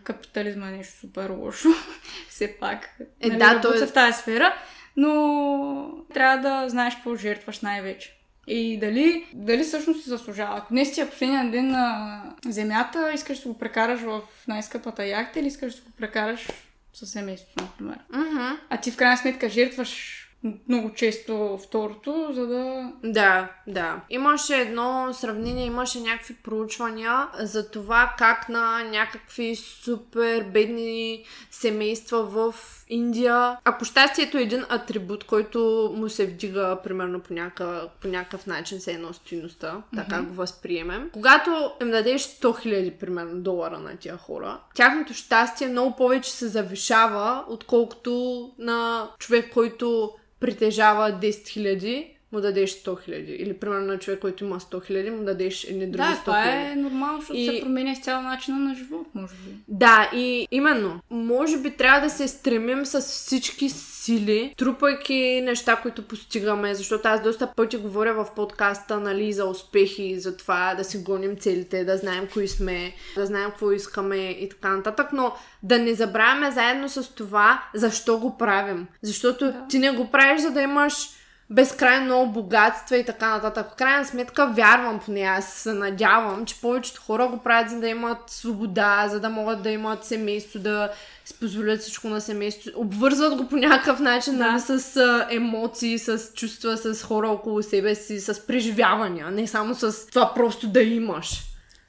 [SPEAKER 1] капитализма е нещо супер лошо. Все пак.
[SPEAKER 2] Е,
[SPEAKER 1] нали,
[SPEAKER 2] да, той е-
[SPEAKER 1] в тази сфера, но трябва да знаеш какво жертваш най-вече. И дали, дали всъщност си заслужава. Ако днес ти е последния ден на земята, искаш да го прекараш в най-скъпата яхта или искаш да го прекараш със семейството, например.
[SPEAKER 2] Мгм.
[SPEAKER 1] А ти в крайна сметка жертваш много често второто, за да...
[SPEAKER 2] Да, да. Имаше едно сравнение, имаше някакви проучвания за това как на някакви супер бедни семейства в Индия, ако щастието е един атрибут, който му се вдига примерно по някакъв, по някакъв начин, се едно стойността, така го възприемем. Когато им дадеш 100 000 примерно долара на тия хора, тяхното щастие много повече се завишава, отколкото на човек, който притежава 10 000, му дадеш 100 хиляди. Или примерно на човек, който има 100 хиляди, му дадеш едни други 100
[SPEAKER 1] Да, това
[SPEAKER 2] хиляди.
[SPEAKER 1] е нормално, защото
[SPEAKER 2] И-
[SPEAKER 1] се променя изцяло начина на живот, може би.
[SPEAKER 2] Да, и именно, може би трябва да се стремим с всички сили, трупайки неща, които постигаме, защото аз доста пъти говоря в подкаста, нали, за успехи, за това да си гоним целите, да знаем кои сме, да знаем какво искаме и така нататък, но да не забравяме заедно с това, защо го правим. Защото
[SPEAKER 1] Да.
[SPEAKER 2] ти не го правиш, за да имаш безкрайно много богатства и така нататък. В крайна сметка вярвам поне, аз се надявам, че повечето хора го правят за да имат свобода, за да могат да имат семейство, да си позволят всичко на семейство. Обвързват го по някакъв начин,
[SPEAKER 1] Да.
[SPEAKER 2] нали, с емоции, с чувства, с хора около себе си, с преживявания, не само с това просто да имаш.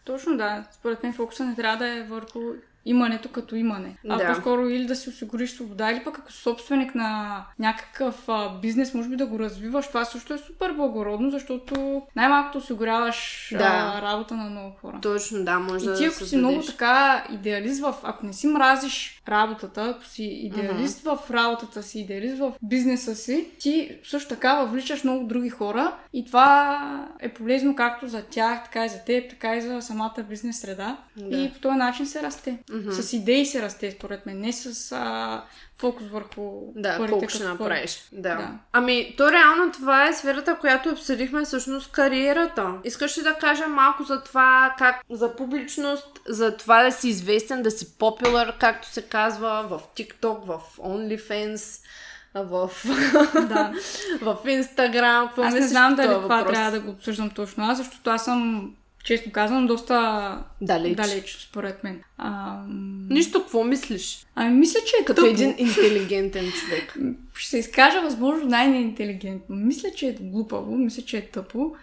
[SPEAKER 1] Точно да. Според мен фокуса не трябва да е върху имането като имане. А
[SPEAKER 2] Да.
[SPEAKER 1] по-скоро или да си осигуриш свобода, или пък като собственик на някакъв а, бизнес, може би да го развиваш. Това също е супер благородно, защото най-малкото осигуряваш
[SPEAKER 2] Да.
[SPEAKER 1] а, работа на много хора.
[SPEAKER 2] Точно, да, може
[SPEAKER 1] И
[SPEAKER 2] да
[SPEAKER 1] ти ако си много така идеалист в... Ако не си мразиш работата, ако си идеалист в работата си, идеалист в бизнеса си, ти също така въвличаш много други хора и това е полезно както за тях, така и за теб, така и за самата бизнес среда.
[SPEAKER 2] Да.
[SPEAKER 1] И по този начин се расте.
[SPEAKER 2] Мгм.
[SPEAKER 1] С идеи се расте, според мен, не с а, фокус върху
[SPEAKER 2] Да,
[SPEAKER 1] парите
[SPEAKER 2] колко ще направиш. Да.
[SPEAKER 1] Да.
[SPEAKER 2] Ами, то реално това е сферата, която обсъдихме всъщност кариерата. Искаш ли да кажем малко за това, как за публичност, за това да си известен, да си популар, както се казва, в TikTok, в OnlyFans, в,
[SPEAKER 1] Да.
[SPEAKER 2] в Instagram. Какво
[SPEAKER 1] Аз не знам дали това
[SPEAKER 2] въпрос?
[SPEAKER 1] трябва да го обсъждам точно аз, защото аз съм, честно казвам, доста
[SPEAKER 2] Далеч.
[SPEAKER 1] далеч според мен. А,
[SPEAKER 2] Нищо, какво мислиш?
[SPEAKER 1] ами мисля, че е
[SPEAKER 2] Като
[SPEAKER 1] тъпо.
[SPEAKER 2] един интелигентен човек.
[SPEAKER 1] Ще се изкажа възможно най-неинтелигентно. Мисля, че е глупаво, мисля, че е тъпо.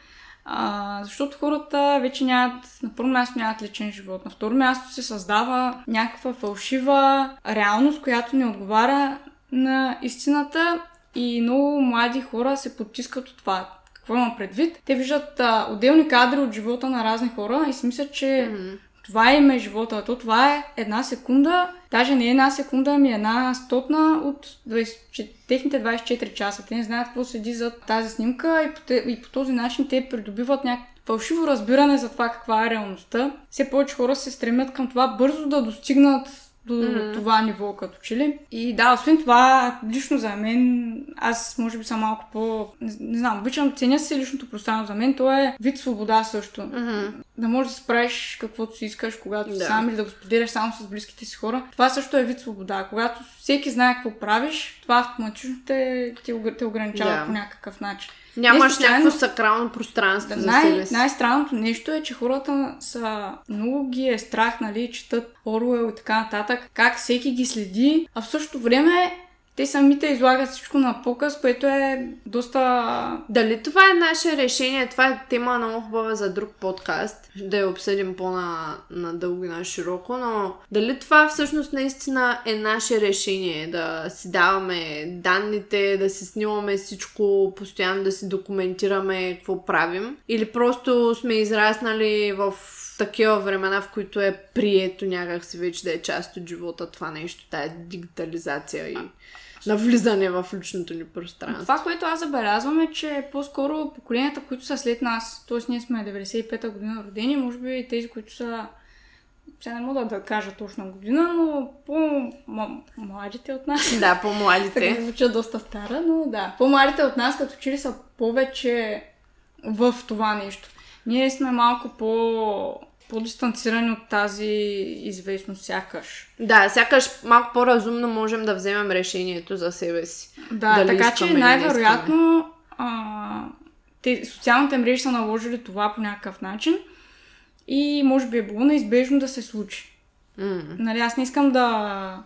[SPEAKER 1] А, защото хората вече нямат, на първо място нямат личен живот, на второ място се създава някаква фалшива реалност, която не отговаря на истината и много млади хора се потискат от това. Какво имам предвид? Те виждат а, отделни кадри от живота на разни хора и си мислят, че
[SPEAKER 2] Мгм.
[SPEAKER 1] това им е живота. То това е една секунда, даже не една секунда, ами една стотна от 20, техните 24 часа. Те не знаят какво седи за тази снимка и по, и по този начин те придобиват някакво фалшиво разбиране за това каква е реалността. Все повече хора се стремят към това бързо да достигнат до
[SPEAKER 2] Мгм.
[SPEAKER 1] това ниво, като че ли. И да, освен това, лично за мен, аз може би съм малко по... Не, не знам, обичам, ценя се личното пространство. За мен то е вид свобода също
[SPEAKER 2] Мгм.
[SPEAKER 1] да можеш да спреш каквото си искаш, когато
[SPEAKER 2] Да.
[SPEAKER 1] сам или да го споделяш само с близките си хора. Това също е вид свобода. Когато всеки знае какво правиш, това автоматично те, те, те ограничава
[SPEAKER 2] Да.
[SPEAKER 1] по някакъв начин.
[SPEAKER 2] Нямаш някакво сакрално пространство за
[SPEAKER 1] Най-
[SPEAKER 2] себе си.
[SPEAKER 1] най-странното нещо е, че хората са много ги е страх, нали, четат Оруел и така нататък, как всеки ги следи, а в същото време те самите излагат всичко на показ, което е доста...
[SPEAKER 2] Дали това е наше решение? Това е тема много хубава за друг подкаст. Да я обсъдим по-надълго и на широко, но дали това всъщност наистина е наше решение? Да си даваме данните, да си снимаме всичко, постоянно да си документираме какво правим? Или просто сме израснали в такива времена, в които е прието някак си вече да е част от живота това нещо, тая дигитализация и навлизане в личното ни пространство.
[SPEAKER 1] Това, което аз забелязвам е, че по-скоро поколенията, които са след нас, т.е. ние сме 95-та година родени, може би тези, които са сега не мога да кажа точна година, но по-младите от нас.
[SPEAKER 2] Да,
[SPEAKER 1] Така
[SPEAKER 2] по-младите.
[SPEAKER 1] звуча доста стара, но да. По-младите от нас като че ли са повече в това нещо. Ние сме малко по по-дистанцирани от тази известност сякаш.
[SPEAKER 2] Да, сякаш малко по-разумно можем да вземем решението за себе си.
[SPEAKER 1] Да,
[SPEAKER 2] Дали
[SPEAKER 1] така
[SPEAKER 2] искаме
[SPEAKER 1] че най-вероятно а, те, социалните мрежи са наложили това по някакъв начин и може би е било неизбежно да се случи.
[SPEAKER 2] М.
[SPEAKER 1] Нали, аз не искам да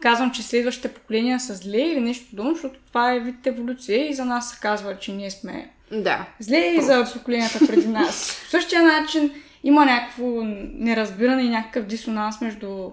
[SPEAKER 1] казвам, че следващите поколения са зле или нещо подобно, защото това е вид еволюция и за нас се казва, че ние сме
[SPEAKER 2] Да.
[SPEAKER 1] зле и за поколенията преди нас. По същия начин има някакво неразбиране и някакъв дисонанс между...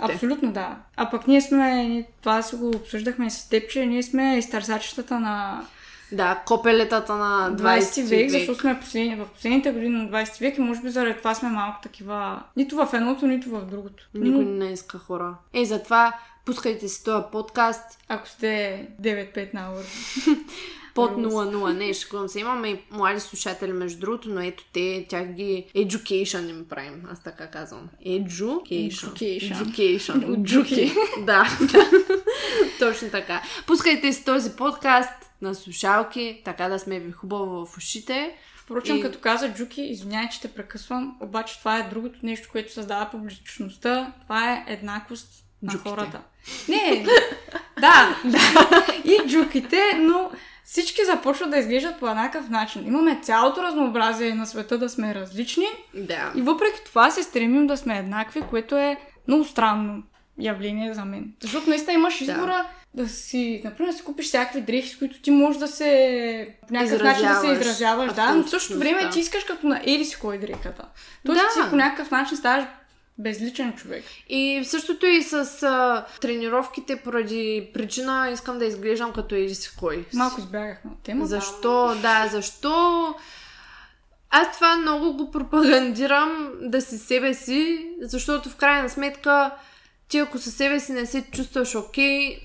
[SPEAKER 1] А, абсолютно да. А пък ние сме, това си го обсъждахме и с теб, че ние сме изтърсачетата на
[SPEAKER 2] Да, копелетата на 20,
[SPEAKER 1] 20 век, защото сме последни, в последните години на 20 век и може би заради това сме малко такива, нито в едното, нито в другото.
[SPEAKER 2] Никой
[SPEAKER 1] Но,
[SPEAKER 2] не иска хора. Е, затова пускайте си този подкаст
[SPEAKER 1] ако сте 9-5 на ур.
[SPEAKER 2] под
[SPEAKER 1] Рус.
[SPEAKER 2] 0-0. Не, шегувам се. Имаме и млади слушатели, между другото, но ето те, тях ги education им правим. Аз така казвам. Education.
[SPEAKER 1] Education.
[SPEAKER 2] Education.
[SPEAKER 1] Джуки.
[SPEAKER 2] да. Точно така. Пускайте си този подкаст на слушалки, така да сме ви хубаво в ушите.
[SPEAKER 1] Впрочем,
[SPEAKER 2] И-
[SPEAKER 1] като каза Джуки, извинявай, че те прекъсвам, обаче това е другото нещо, което създава публичността. Това е еднаквост на
[SPEAKER 2] Джуките.
[SPEAKER 1] хората. Не, да, да. И джуките, но всички започват да изглеждат по еднакъв начин. Имаме цялото разнообразие на света да сме различни
[SPEAKER 2] Да.
[SPEAKER 1] и въпреки това се стремим да сме еднакви, което е много странно явление за мен. Защото наистина имаш избора да, си, например, да си купиш всякакви дрехи, с които ти можеш да се по някакъв начин да се
[SPEAKER 2] Изразяваш
[SPEAKER 1] изразяваш, да, но в същото време
[SPEAKER 2] автентичността.
[SPEAKER 1] ти искаш като на ели си кой дрехата. Тоест
[SPEAKER 2] Да.
[SPEAKER 1] ти по някакъв начин ставаш безличен човек.
[SPEAKER 2] И същото и с а, тренировките поради причина искам да изглеждам като еди си кой.
[SPEAKER 1] Малко избягахме от темата.
[SPEAKER 2] Защо? Да, защо? Аз това много го пропагандирам да си себе си, защото в крайна сметка ти ако със себе си не се чувстваш окей,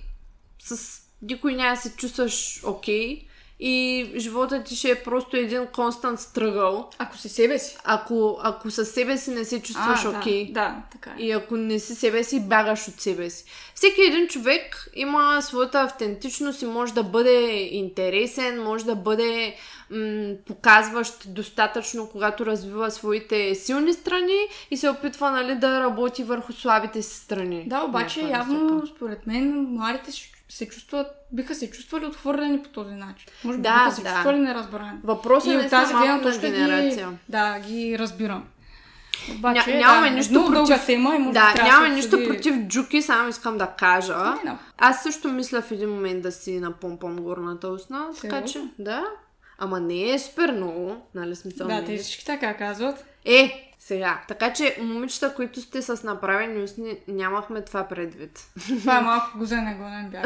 [SPEAKER 2] с никой няма да се чувстваш окей и живота ти ще е просто един констант стръгъл.
[SPEAKER 1] Ако си себе си.
[SPEAKER 2] Ако, ако със себе си не се чувстваш
[SPEAKER 1] а,
[SPEAKER 2] окей.
[SPEAKER 1] да, да, така е.
[SPEAKER 2] И ако не си себе си, бягаш от себе си. Всеки един човек има своята автентичност и може да бъде интересен, може да бъде м- показващ достатъчно, когато развива своите силни страни и се опитва нали, да работи върху слабите си страни.
[SPEAKER 1] Да, обаче явно,
[SPEAKER 2] насока.
[SPEAKER 1] според мен, младите се чувстват, биха се чувствали отхвърлени по този начин. Може би
[SPEAKER 2] Да,
[SPEAKER 1] биха се
[SPEAKER 2] да.
[SPEAKER 1] чувствали неразбрани.
[SPEAKER 2] Въпросът
[SPEAKER 1] И
[SPEAKER 2] е
[SPEAKER 1] от тази гледна точка
[SPEAKER 2] генерация.
[SPEAKER 1] ги, да, ги разбирам. Обаче,
[SPEAKER 2] Ня- нямаме
[SPEAKER 1] да,
[SPEAKER 2] нищо
[SPEAKER 1] много
[SPEAKER 2] против-
[SPEAKER 1] тема и може
[SPEAKER 2] Да,
[SPEAKER 1] трябва
[SPEAKER 2] няма
[SPEAKER 1] се
[SPEAKER 2] нищо против джуки, само искам да кажа.
[SPEAKER 1] Не, не.
[SPEAKER 2] Аз също мисля в един момент да си напомпам горната устна, така че, да. Ама не е супер много, нали смисъл
[SPEAKER 1] Да, те
[SPEAKER 2] е.
[SPEAKER 1] всички така казват.
[SPEAKER 2] Е, сега. Така че, момичета, които сте с направени устни, нямахме това предвид.
[SPEAKER 1] Това е малко гузен гонен бях.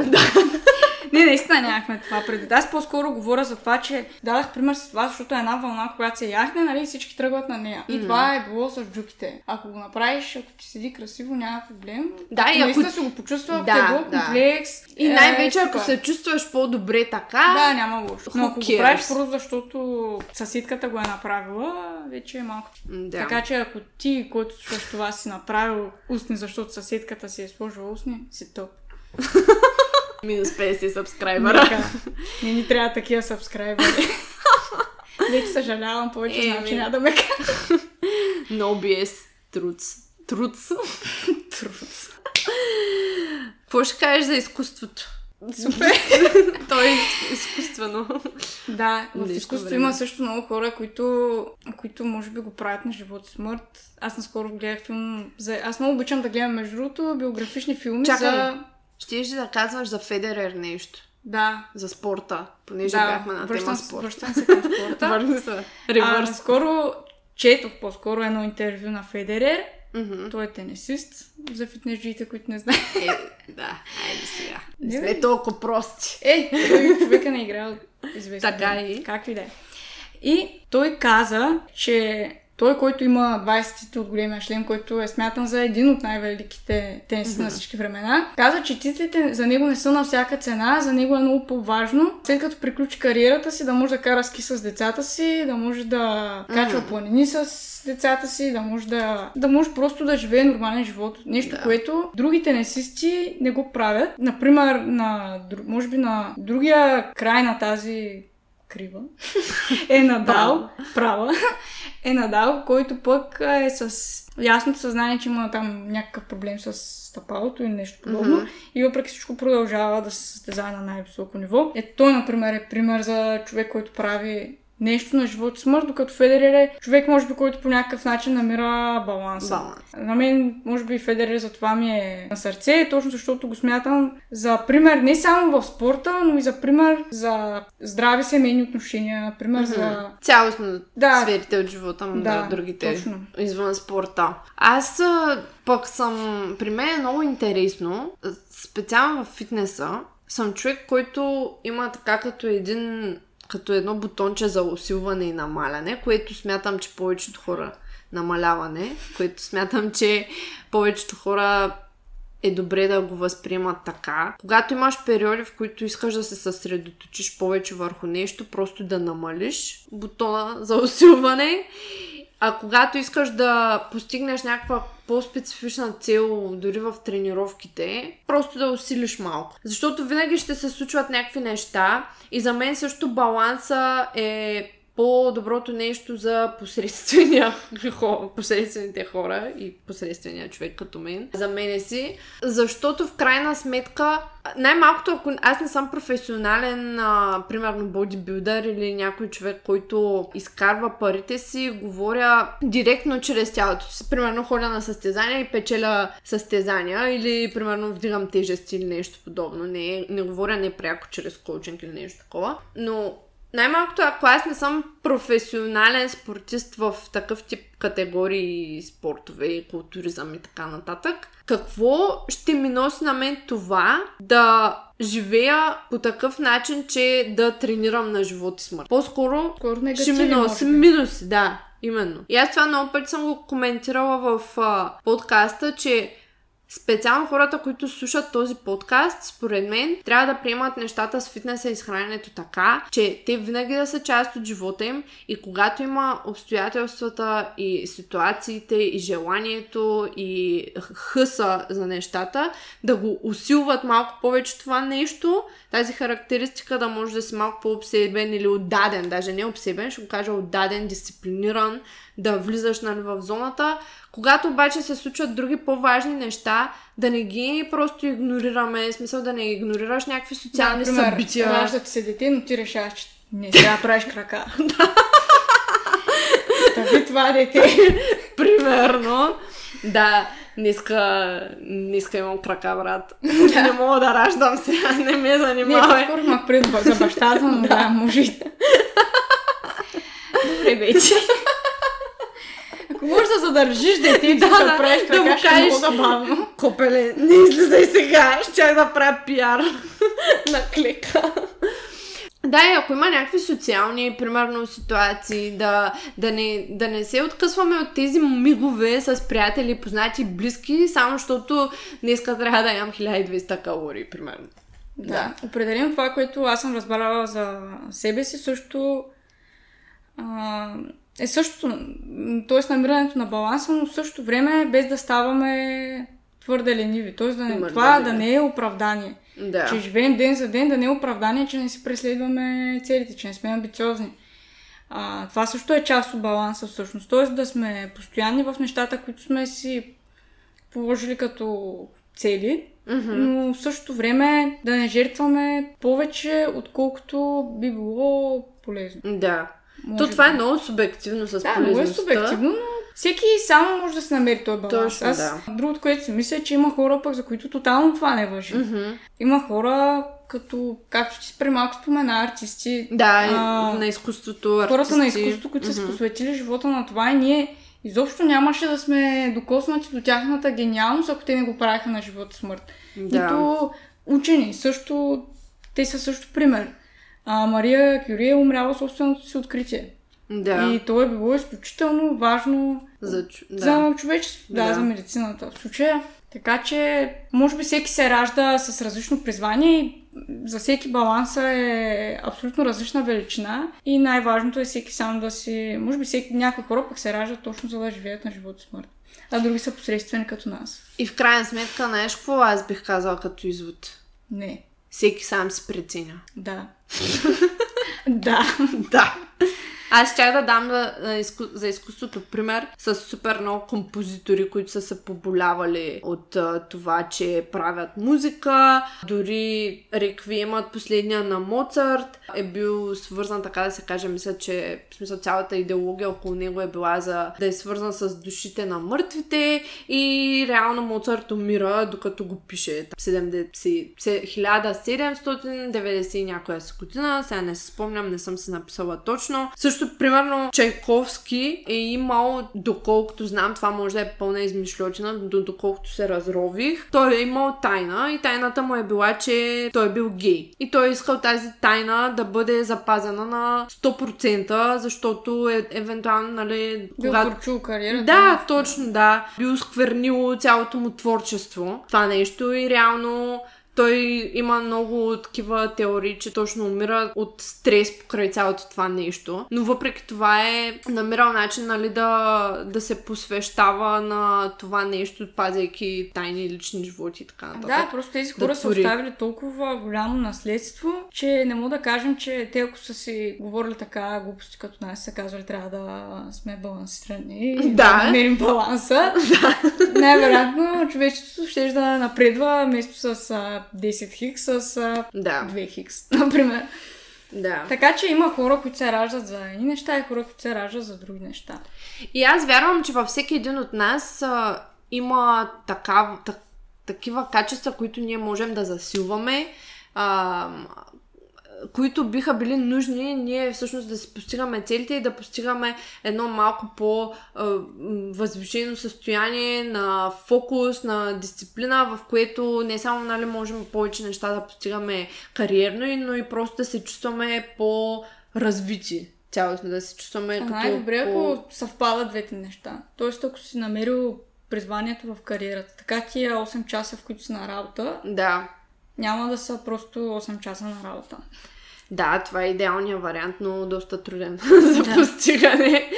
[SPEAKER 1] Не, наистина нямахме това преди. Аз по-скоро говоря за това, че дадах пример с това, защото е една вълна, която се яхне, нали, всички тръгват на нея. И това е било с джуките. Ако го направиш, ако ти седи красиво, няма проблем.
[SPEAKER 2] Да,
[SPEAKER 1] ако
[SPEAKER 2] и ако-
[SPEAKER 1] наистина си го почувства,
[SPEAKER 2] Да,
[SPEAKER 1] те било
[SPEAKER 2] да.
[SPEAKER 1] комплекс.
[SPEAKER 2] И
[SPEAKER 1] е,
[SPEAKER 2] най-вече, ако се чувстваш по-добре така,
[SPEAKER 1] Да, няма лошо. Но ако го правиш просто защото съседката го е направила, вече е малко.
[SPEAKER 2] да.
[SPEAKER 1] Така че ако ти, който слушаш това, си направил устни, защото съседката си е сложила устни, си топ.
[SPEAKER 2] Минус 50 сабскрайбъра.
[SPEAKER 1] Така. Не ни трябва такива сабскрайбъри. Вече съжалявам, повече знам, че
[SPEAKER 2] Еми.
[SPEAKER 1] няма да ме кажа.
[SPEAKER 2] No BS. Труц. Труц.
[SPEAKER 1] Труд.
[SPEAKER 2] Какво ще кажеш за изкуството?
[SPEAKER 1] Супер.
[SPEAKER 2] То е из- изкуствено.
[SPEAKER 1] Да, в изкуството има също много хора, които, които може би го правят на живот и смърт. Аз наскоро гледах филм за... Аз много обичам да гледам, между другото, биографични филми
[SPEAKER 2] Чакай.
[SPEAKER 1] за...
[SPEAKER 2] Щеш да казваш за Федерер нещо?
[SPEAKER 1] Да,
[SPEAKER 2] За спорта, понеже
[SPEAKER 1] да,
[SPEAKER 2] бяхме на
[SPEAKER 1] връщам,
[SPEAKER 2] тема спорт.
[SPEAKER 1] връщам се към спорта.
[SPEAKER 2] Върни се.
[SPEAKER 1] а, наскоро четох по-скоро едно интервю на Федерер.
[SPEAKER 2] Мгм.
[SPEAKER 1] Той е тенисист, за фитнесджиите, които не знаят.
[SPEAKER 2] Е, да, айде сега. Не сме толкова прости.
[SPEAKER 1] Е, той човека не е играл известно.
[SPEAKER 2] Така и.
[SPEAKER 1] Как и да е. И той каза, че той, който има 20 титла от големия шлем, който е смятан за един от най-великите тенисти на всички времена, каза, че титлите за него не са на всяка цена, за него е много по-важно, след като приключи кариерата си, да може да кара ски с децата си, да може да качва планини с децата си, да може да, да може просто да живее нормален живот. Нещо,
[SPEAKER 2] Да.
[SPEAKER 1] което други тенисисти не го правят. Например, на, може би на другия край на тази крива е Надал, права, е Надал, който пък е с ясното съзнание, че има там някакъв проблем с стъпалото или нещо подобно.
[SPEAKER 2] Мгм.
[SPEAKER 1] И въпреки всичко продължава да се състезава на най-високо ниво. Е, той, например, е пример за човек, който прави нещо на живот и смърт, докато Федерер е човек, може би, който по някакъв начин намира баланса.
[SPEAKER 2] Баланс.
[SPEAKER 1] На мен, може би, Федерер за това ми е на сърце, точно защото го смятам за пример не само в спорта, но и за пример за здрави семейни отношения, например за...
[SPEAKER 2] Цялостно
[SPEAKER 1] Да.
[SPEAKER 2] сферите от живота му, да,
[SPEAKER 1] Да,
[SPEAKER 2] другите
[SPEAKER 1] точно.
[SPEAKER 2] извън спорта. Аз пък съм, при мен е много интересно, специално в фитнеса, съм човек, който има така като един като едно бутонче за усилване и намаляне, което смятам, че повечето хора намаляване, което смятам, че повечето хора е добре да го възприемат така. Когато имаш периоди, в които искаш да се съсредоточиш повече върху нещо, просто да намалиш бутона за усилване. А когато искаш да постигнеш някаква по-специфична цел, дори в тренировките, просто да усилиш малко. Защото винаги ще се случват някакви неща и за мен също баланса е по-доброто нещо за посредствения, посредствените хора и посредствения човек като мен. За мене си. Защото в крайна сметка, най-малкото, ако аз не съм професионален, а, примерно бодибилдър или някой човек, който изкарва парите си, говоря директно чрез тялото си. Примерно ходя на състезания и печеля състезания или примерно вдигам тежести или нещо подобно. Не, не говоря непряко чрез коучинг или нещо такова. Но най-малкото, ако аз не съм професионален спортист в такъв тип категории спортове и културизъм и така нататък, какво ще ми носи на мен това да живея по такъв начин, че да тренирам на живот и смърт? По-скоро
[SPEAKER 1] Скоро
[SPEAKER 2] ще ми носи минуси, да. Именно. И аз това много пъти съм го коментирала в а, подкаста, че Специално хората, които слушат този подкаст, според мен, трябва да приемат нещата с фитнеса и с храненето така, че те винаги да са част от живота им и когато има обстоятелствата и ситуациите и желанието и хъса за нещата, да го усилват малко повече това нещо, тази характеристика да може да си малко по-обсебен или отдаден, даже не обсебен, ще го кажа отдаден, дисциплиниран, да влизаш нали, в зоната, когато обаче се случват други по-важни неща, да не ги просто игнорираме, смисъл да не игнорираш някакви социални
[SPEAKER 1] да, например,
[SPEAKER 2] събития.
[SPEAKER 1] Раждат се дете, но ти решаваш, че не сега правиш крака. Тави това дете.
[SPEAKER 2] Примерно. Да, днеска, днеска имам крака, брат. не мога да раждам сега, не ме занимавай.
[SPEAKER 1] Не, по-скоро пред за бащата, но да, може. Добре, вече. Ако можеш да задържиш детето, да, да, правиш
[SPEAKER 2] да му кажеш,
[SPEAKER 1] забавно.
[SPEAKER 2] Копеле, не излизай сега, ще да правя пиар на клика. Да, и ако има някакви социални, примерно, ситуации, да, да, не, да не се откъсваме от тези мигове с приятели, познати, близки, само защото днеска трябва да ям 1200 калории, примерно.
[SPEAKER 1] Да. да. Определено това, което аз съм разбрала за себе си, също а, е същото, т.е. намирането на баланса, но в същото време без да ставаме твърде лениви. Т.е. да не, това да не е оправдание.
[SPEAKER 2] Да.
[SPEAKER 1] Че живеем ден за ден, да не е оправдание, че не си преследваме целите, че не сме амбициозни. А, това също е част от баланса всъщност. Т.е. да сме постоянни в нещата, които сме си положили като цели,
[SPEAKER 2] Mm-hmm.
[SPEAKER 1] но в същото време да не жертваме повече, отколкото би било полезно.
[SPEAKER 2] Да.
[SPEAKER 1] Може
[SPEAKER 2] То това
[SPEAKER 1] би.
[SPEAKER 2] е много субективно с
[SPEAKER 1] Да, много е
[SPEAKER 2] полезността.
[SPEAKER 1] субективно, но всеки само може да се намери този баланс.
[SPEAKER 2] Точно,
[SPEAKER 1] Аз
[SPEAKER 2] да.
[SPEAKER 1] другото, което си мисля, е, че има хора пък, за които тотално това не въжи.
[SPEAKER 2] Мгм.
[SPEAKER 1] Има хора, като, както ти преди малко спомена, артисти,
[SPEAKER 2] Да,
[SPEAKER 1] А,
[SPEAKER 2] на изкуството,
[SPEAKER 1] хората на
[SPEAKER 2] артисти.
[SPEAKER 1] изкуството, които са
[SPEAKER 2] Мгм.
[SPEAKER 1] посветили живота на това и ние изобщо нямаше да сме докоснати до тяхната гениалност, ако те не го правиха на живота и смърт.
[SPEAKER 2] Да.
[SPEAKER 1] Нито учени, също, те са също пример. А, Мария Кюри е умряла собственото си откритие.
[SPEAKER 2] Да.
[SPEAKER 1] И то е било изключително важно
[SPEAKER 2] За, да.
[SPEAKER 1] за човечеството, да,
[SPEAKER 2] Да.
[SPEAKER 1] за медицината в случая. Така че, може би всеки се ражда с различно призвание и за всеки баланса е абсолютно различна величина и най-важното е всеки сам да си... Може би всеки, някои хора пък се раждат точно за да живеят на живот и смърт. А други са посредствени като нас.
[SPEAKER 2] И в крайна сметка, знаеш какво аз бих казала като извод?
[SPEAKER 1] Не.
[SPEAKER 2] Всеки сам си преценя.
[SPEAKER 1] Да. Да.
[SPEAKER 2] да. Аз ще да дам за, за, изку... за изкуството пример с супер много композитори, които са се поболявали от а, това, че правят музика. Дори реквиемът последния на Моцарт е бил свързан, така да се каже, мисля, че в смисъл цялата идеология около него е била за да е свързан с душите на мъртвите и реално Моцарт умира, докато го пише. 70, 1790 и някоя си година, сега не се спомням, не съм се написала точно. Също също, примерно, Чайковски е имал, доколкото знам, това може да е пълна измишлетина, до доколкото се разрових, той е имал тайна и тайната му е била, че той е бил гей. И той е искал тази тайна да бъде запазена на 100%, защото е, евентуално, нали,
[SPEAKER 1] Бил
[SPEAKER 2] когато...
[SPEAKER 1] порчул кариера.
[SPEAKER 2] Да, точно, да. Бил сквернил цялото му творчество. Това нещо и реално той има много такива теории, че точно умира от стрес покрай цялото това нещо. Но въпреки това е намирал начин нали, да, да се посвещава на това нещо, пазейки тайни лични животи и така нататък.
[SPEAKER 1] Да, просто тези хора
[SPEAKER 2] Да
[SPEAKER 1] са оставили толкова голямо наследство, че не мога да кажем, че те ако са си говорили така глупости като нас, са казвали трябва да сме балансирани и да,
[SPEAKER 2] Да.
[SPEAKER 1] намерим баланса. Най-вероятно човечеството ще да напредва вместо с 10 хикс, с а,
[SPEAKER 2] Да,
[SPEAKER 1] 2 хикс, например.
[SPEAKER 2] да.
[SPEAKER 1] Така че има хора, които се раждат за едни неща и хора, които се раждат за други неща.
[SPEAKER 2] И аз вярвам, че във всеки един от нас а, има такав, так, такива качества, които ние можем да засилваме, а, които биха били нужни ние всъщност да си постигаме целите и да постигаме едно малко по-възвишено състояние на фокус, на дисциплина, в което не само нали, можем повече неща да постигаме кариерно, но и просто да се чувстваме по-развити цялостно, да се чувстваме
[SPEAKER 1] А
[SPEAKER 2] като...
[SPEAKER 1] най-добре,
[SPEAKER 2] по...
[SPEAKER 1] ако съвпадат двете неща. Тоест, ако си намерил призванието в кариерата, така тия 8 часа, в които си на работа,
[SPEAKER 2] Да,
[SPEAKER 1] няма да са просто 8 часа на работа.
[SPEAKER 2] да, това е идеалният вариант, но доста труден за
[SPEAKER 1] Да.
[SPEAKER 2] постигане.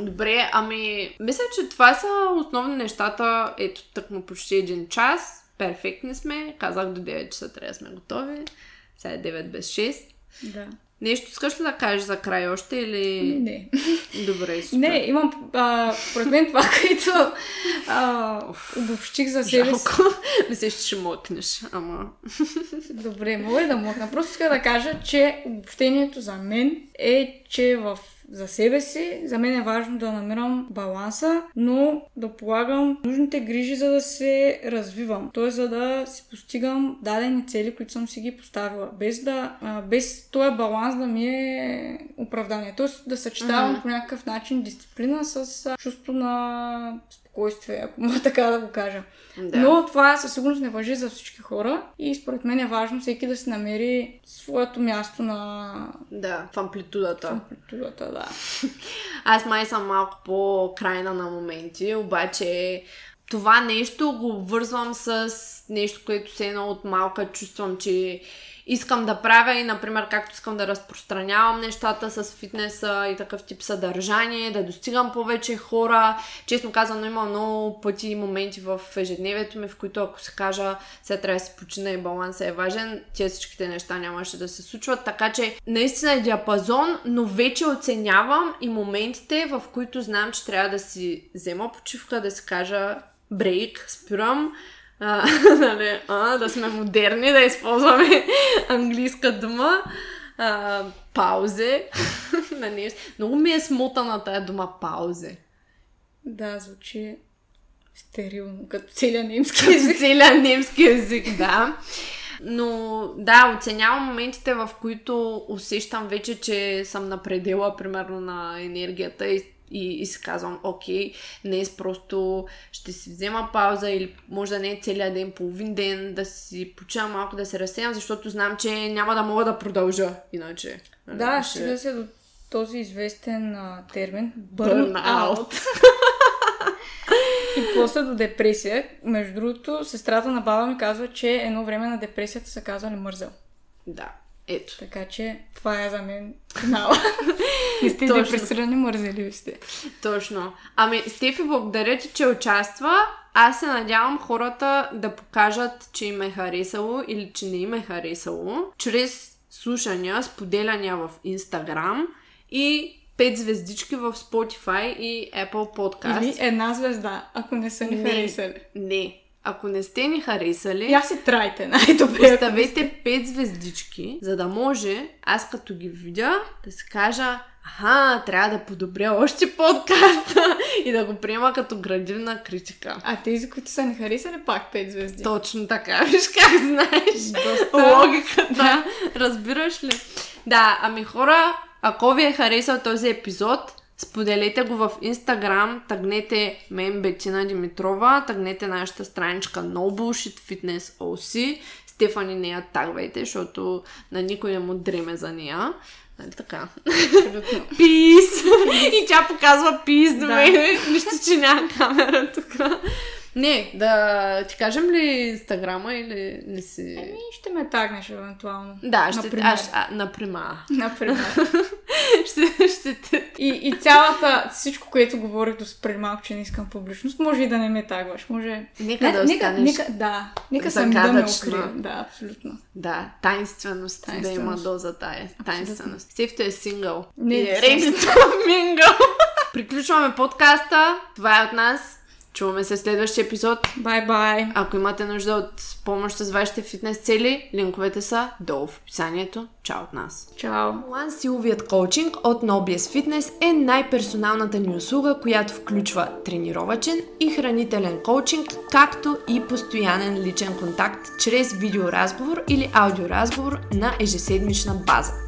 [SPEAKER 2] Добре, ами, мисля, че това са основни нещата. Ето, тъкмо почти един час. Перфектни сме. Казах до 9 часа трябва да сме готови. Сега е 9 без 6.
[SPEAKER 1] Да.
[SPEAKER 2] Нещо искаш ли да кажеш за край още или...
[SPEAKER 1] Не.
[SPEAKER 2] Добре, супер.
[SPEAKER 1] Не, имам, а, според мен това, което а, обобщих за себе си.
[SPEAKER 2] Мислиш, че ще млъкнеш, ама...
[SPEAKER 1] Добре, мога ли да млъкна? Просто иска да кажа, че обобщението за мен е, че в за себе си, за мен е важно да намирам баланса, но да полагам нужните грижи, за да се развивам. Т.е. за да си постигам дадени цели, които съм си ги поставила. Без да, а, без този баланс да ми е оправдание. Т.е. да съчетавам
[SPEAKER 2] Мгм.
[SPEAKER 1] по някакъв начин дисциплина с чувство на спокойствие, ако мога така да го кажа.
[SPEAKER 2] Да.
[SPEAKER 1] Но това със сигурност не въжи за всички хора и според мен е важно всеки да си намери своето място на
[SPEAKER 2] Да, в амплитудата.
[SPEAKER 1] амплитудата, да.
[SPEAKER 2] Аз май съм малко по-крайна на моменти, обаче това нещо го обвързвам с нещо, което се едно от малка чувствам, че искам да правя и, например, както искам да разпространявам нещата с фитнеса и такъв тип съдържание, да достигам повече хора. Честно казано, има много пъти и моменти в ежедневието ми, в които ако се кажа, сега трябва да се почина и балансът е важен, тези всичките неща нямаше да се случват. Така че наистина е диапазон, но вече оценявам и моментите, в които знам, че трябва да си взема почивка, да си кажа брейк, спирам, а, нали, а, да сме модерни, да използваме английска дума, а, паузе. на нещо. Много ми е смотана тая дума паузе.
[SPEAKER 1] Да, звучи стерилно, като целият немски език.
[SPEAKER 2] Целият немски език, да. Но да, оценявам моментите, в които усещам вече, че съм на предела, примерно, на енергията и, и, и си казвам, окей, днес просто ще си взема пауза или може да не е целият ден, половин ден, да си почина малко, да се разсеям, защото знам, че няма да мога да продължа иначе. Нали,
[SPEAKER 1] Да,
[SPEAKER 2] ще-
[SPEAKER 1] стига се до този известен а, термин
[SPEAKER 2] burnout.
[SPEAKER 1] И после до депресия. Между другото, сестрата на баба ми казва, че едно време на депресията са казвали мързел.
[SPEAKER 2] Да, ето.
[SPEAKER 1] Така че това е за мен финала. Не сте депресирани, мързеливи сте.
[SPEAKER 2] Точно. Ами, Стефи, благодаря ти, че участва. Аз се надявам хората да покажат, че им е харесало или че не им е харесало, чрез слушания, споделяния в Instagram и 5 звездички в Spotify и Apple Podcast.
[SPEAKER 1] Или една звезда, ако не са ни харесали.
[SPEAKER 2] Не. Ако не сте ни харесали,
[SPEAKER 1] Я си трайте, най-добре.
[SPEAKER 2] Поставете 5 звездички, за да може аз като ги видя да си кажа аха, трябва да подобря още подкаста и да го приема като градивна критика.
[SPEAKER 1] А тези, които са ни харесали, пак 5 звезди.
[SPEAKER 2] Точно така, виж как знаеш
[SPEAKER 1] Доста...
[SPEAKER 2] логиката. Разбираш ли? Да, ами хора, Ако ви е харесал този епизод, споделете го в Instagram, тагнете мен Бетина Димитрова, тагнете нашата страничка No Bullshit Fitness OC, Стефани не я тагвайте, защото на никой не му дреме за нея. Нали така? Пис! И тя показва пис до
[SPEAKER 1] Да.
[SPEAKER 2] мене. Нищо, че няма камера тук. Не, да ти кажем ли инстаграма или не си...
[SPEAKER 1] Еми, ще ме тагнеш евентуално.
[SPEAKER 2] Да, ще...
[SPEAKER 1] Например.
[SPEAKER 2] Аз, а, например.
[SPEAKER 1] Например.
[SPEAKER 2] ще, ще те...
[SPEAKER 1] И, и цялата, всичко, което говорих до преди малко, че не искам публичност, може и да не ме тагваш. Може...
[SPEAKER 2] Нека да
[SPEAKER 1] нека,
[SPEAKER 2] останеш...
[SPEAKER 1] нека, да, нека сами да ме укрия. Да, абсолютно.
[SPEAKER 2] Да, тайнственост, да има
[SPEAKER 1] Тайнственост.
[SPEAKER 2] доза тая. Тайнственост. Сефто е сингъл.
[SPEAKER 1] Не,
[SPEAKER 2] е
[SPEAKER 1] не
[SPEAKER 2] mingle. Приключваме подкаста. Това е от нас. Чуваме се в следващия епизод.
[SPEAKER 1] Бай-бай.
[SPEAKER 2] Ако имате нужда от помощ с вашите фитнес цели, линковете са долу в описанието. Чао от нас!
[SPEAKER 1] Чао.
[SPEAKER 2] One силовият коучинг от Nobies Fitness е най-персоналната ни услуга, която включва тренировачен и хранителен коучинг, както и постоянен личен контакт чрез видеоразговор или аудиоразговор на ежеседмична база.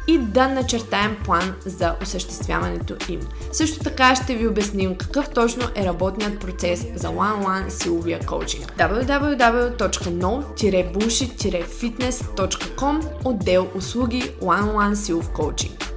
[SPEAKER 2] и да начертаем план за осъществяването им. Също така ще ви обясним какъв точно е работният процес за one-on-one силовия коучинг. www.no-bullshit-fitness.com отдел услуги one-on-one силов коучинг.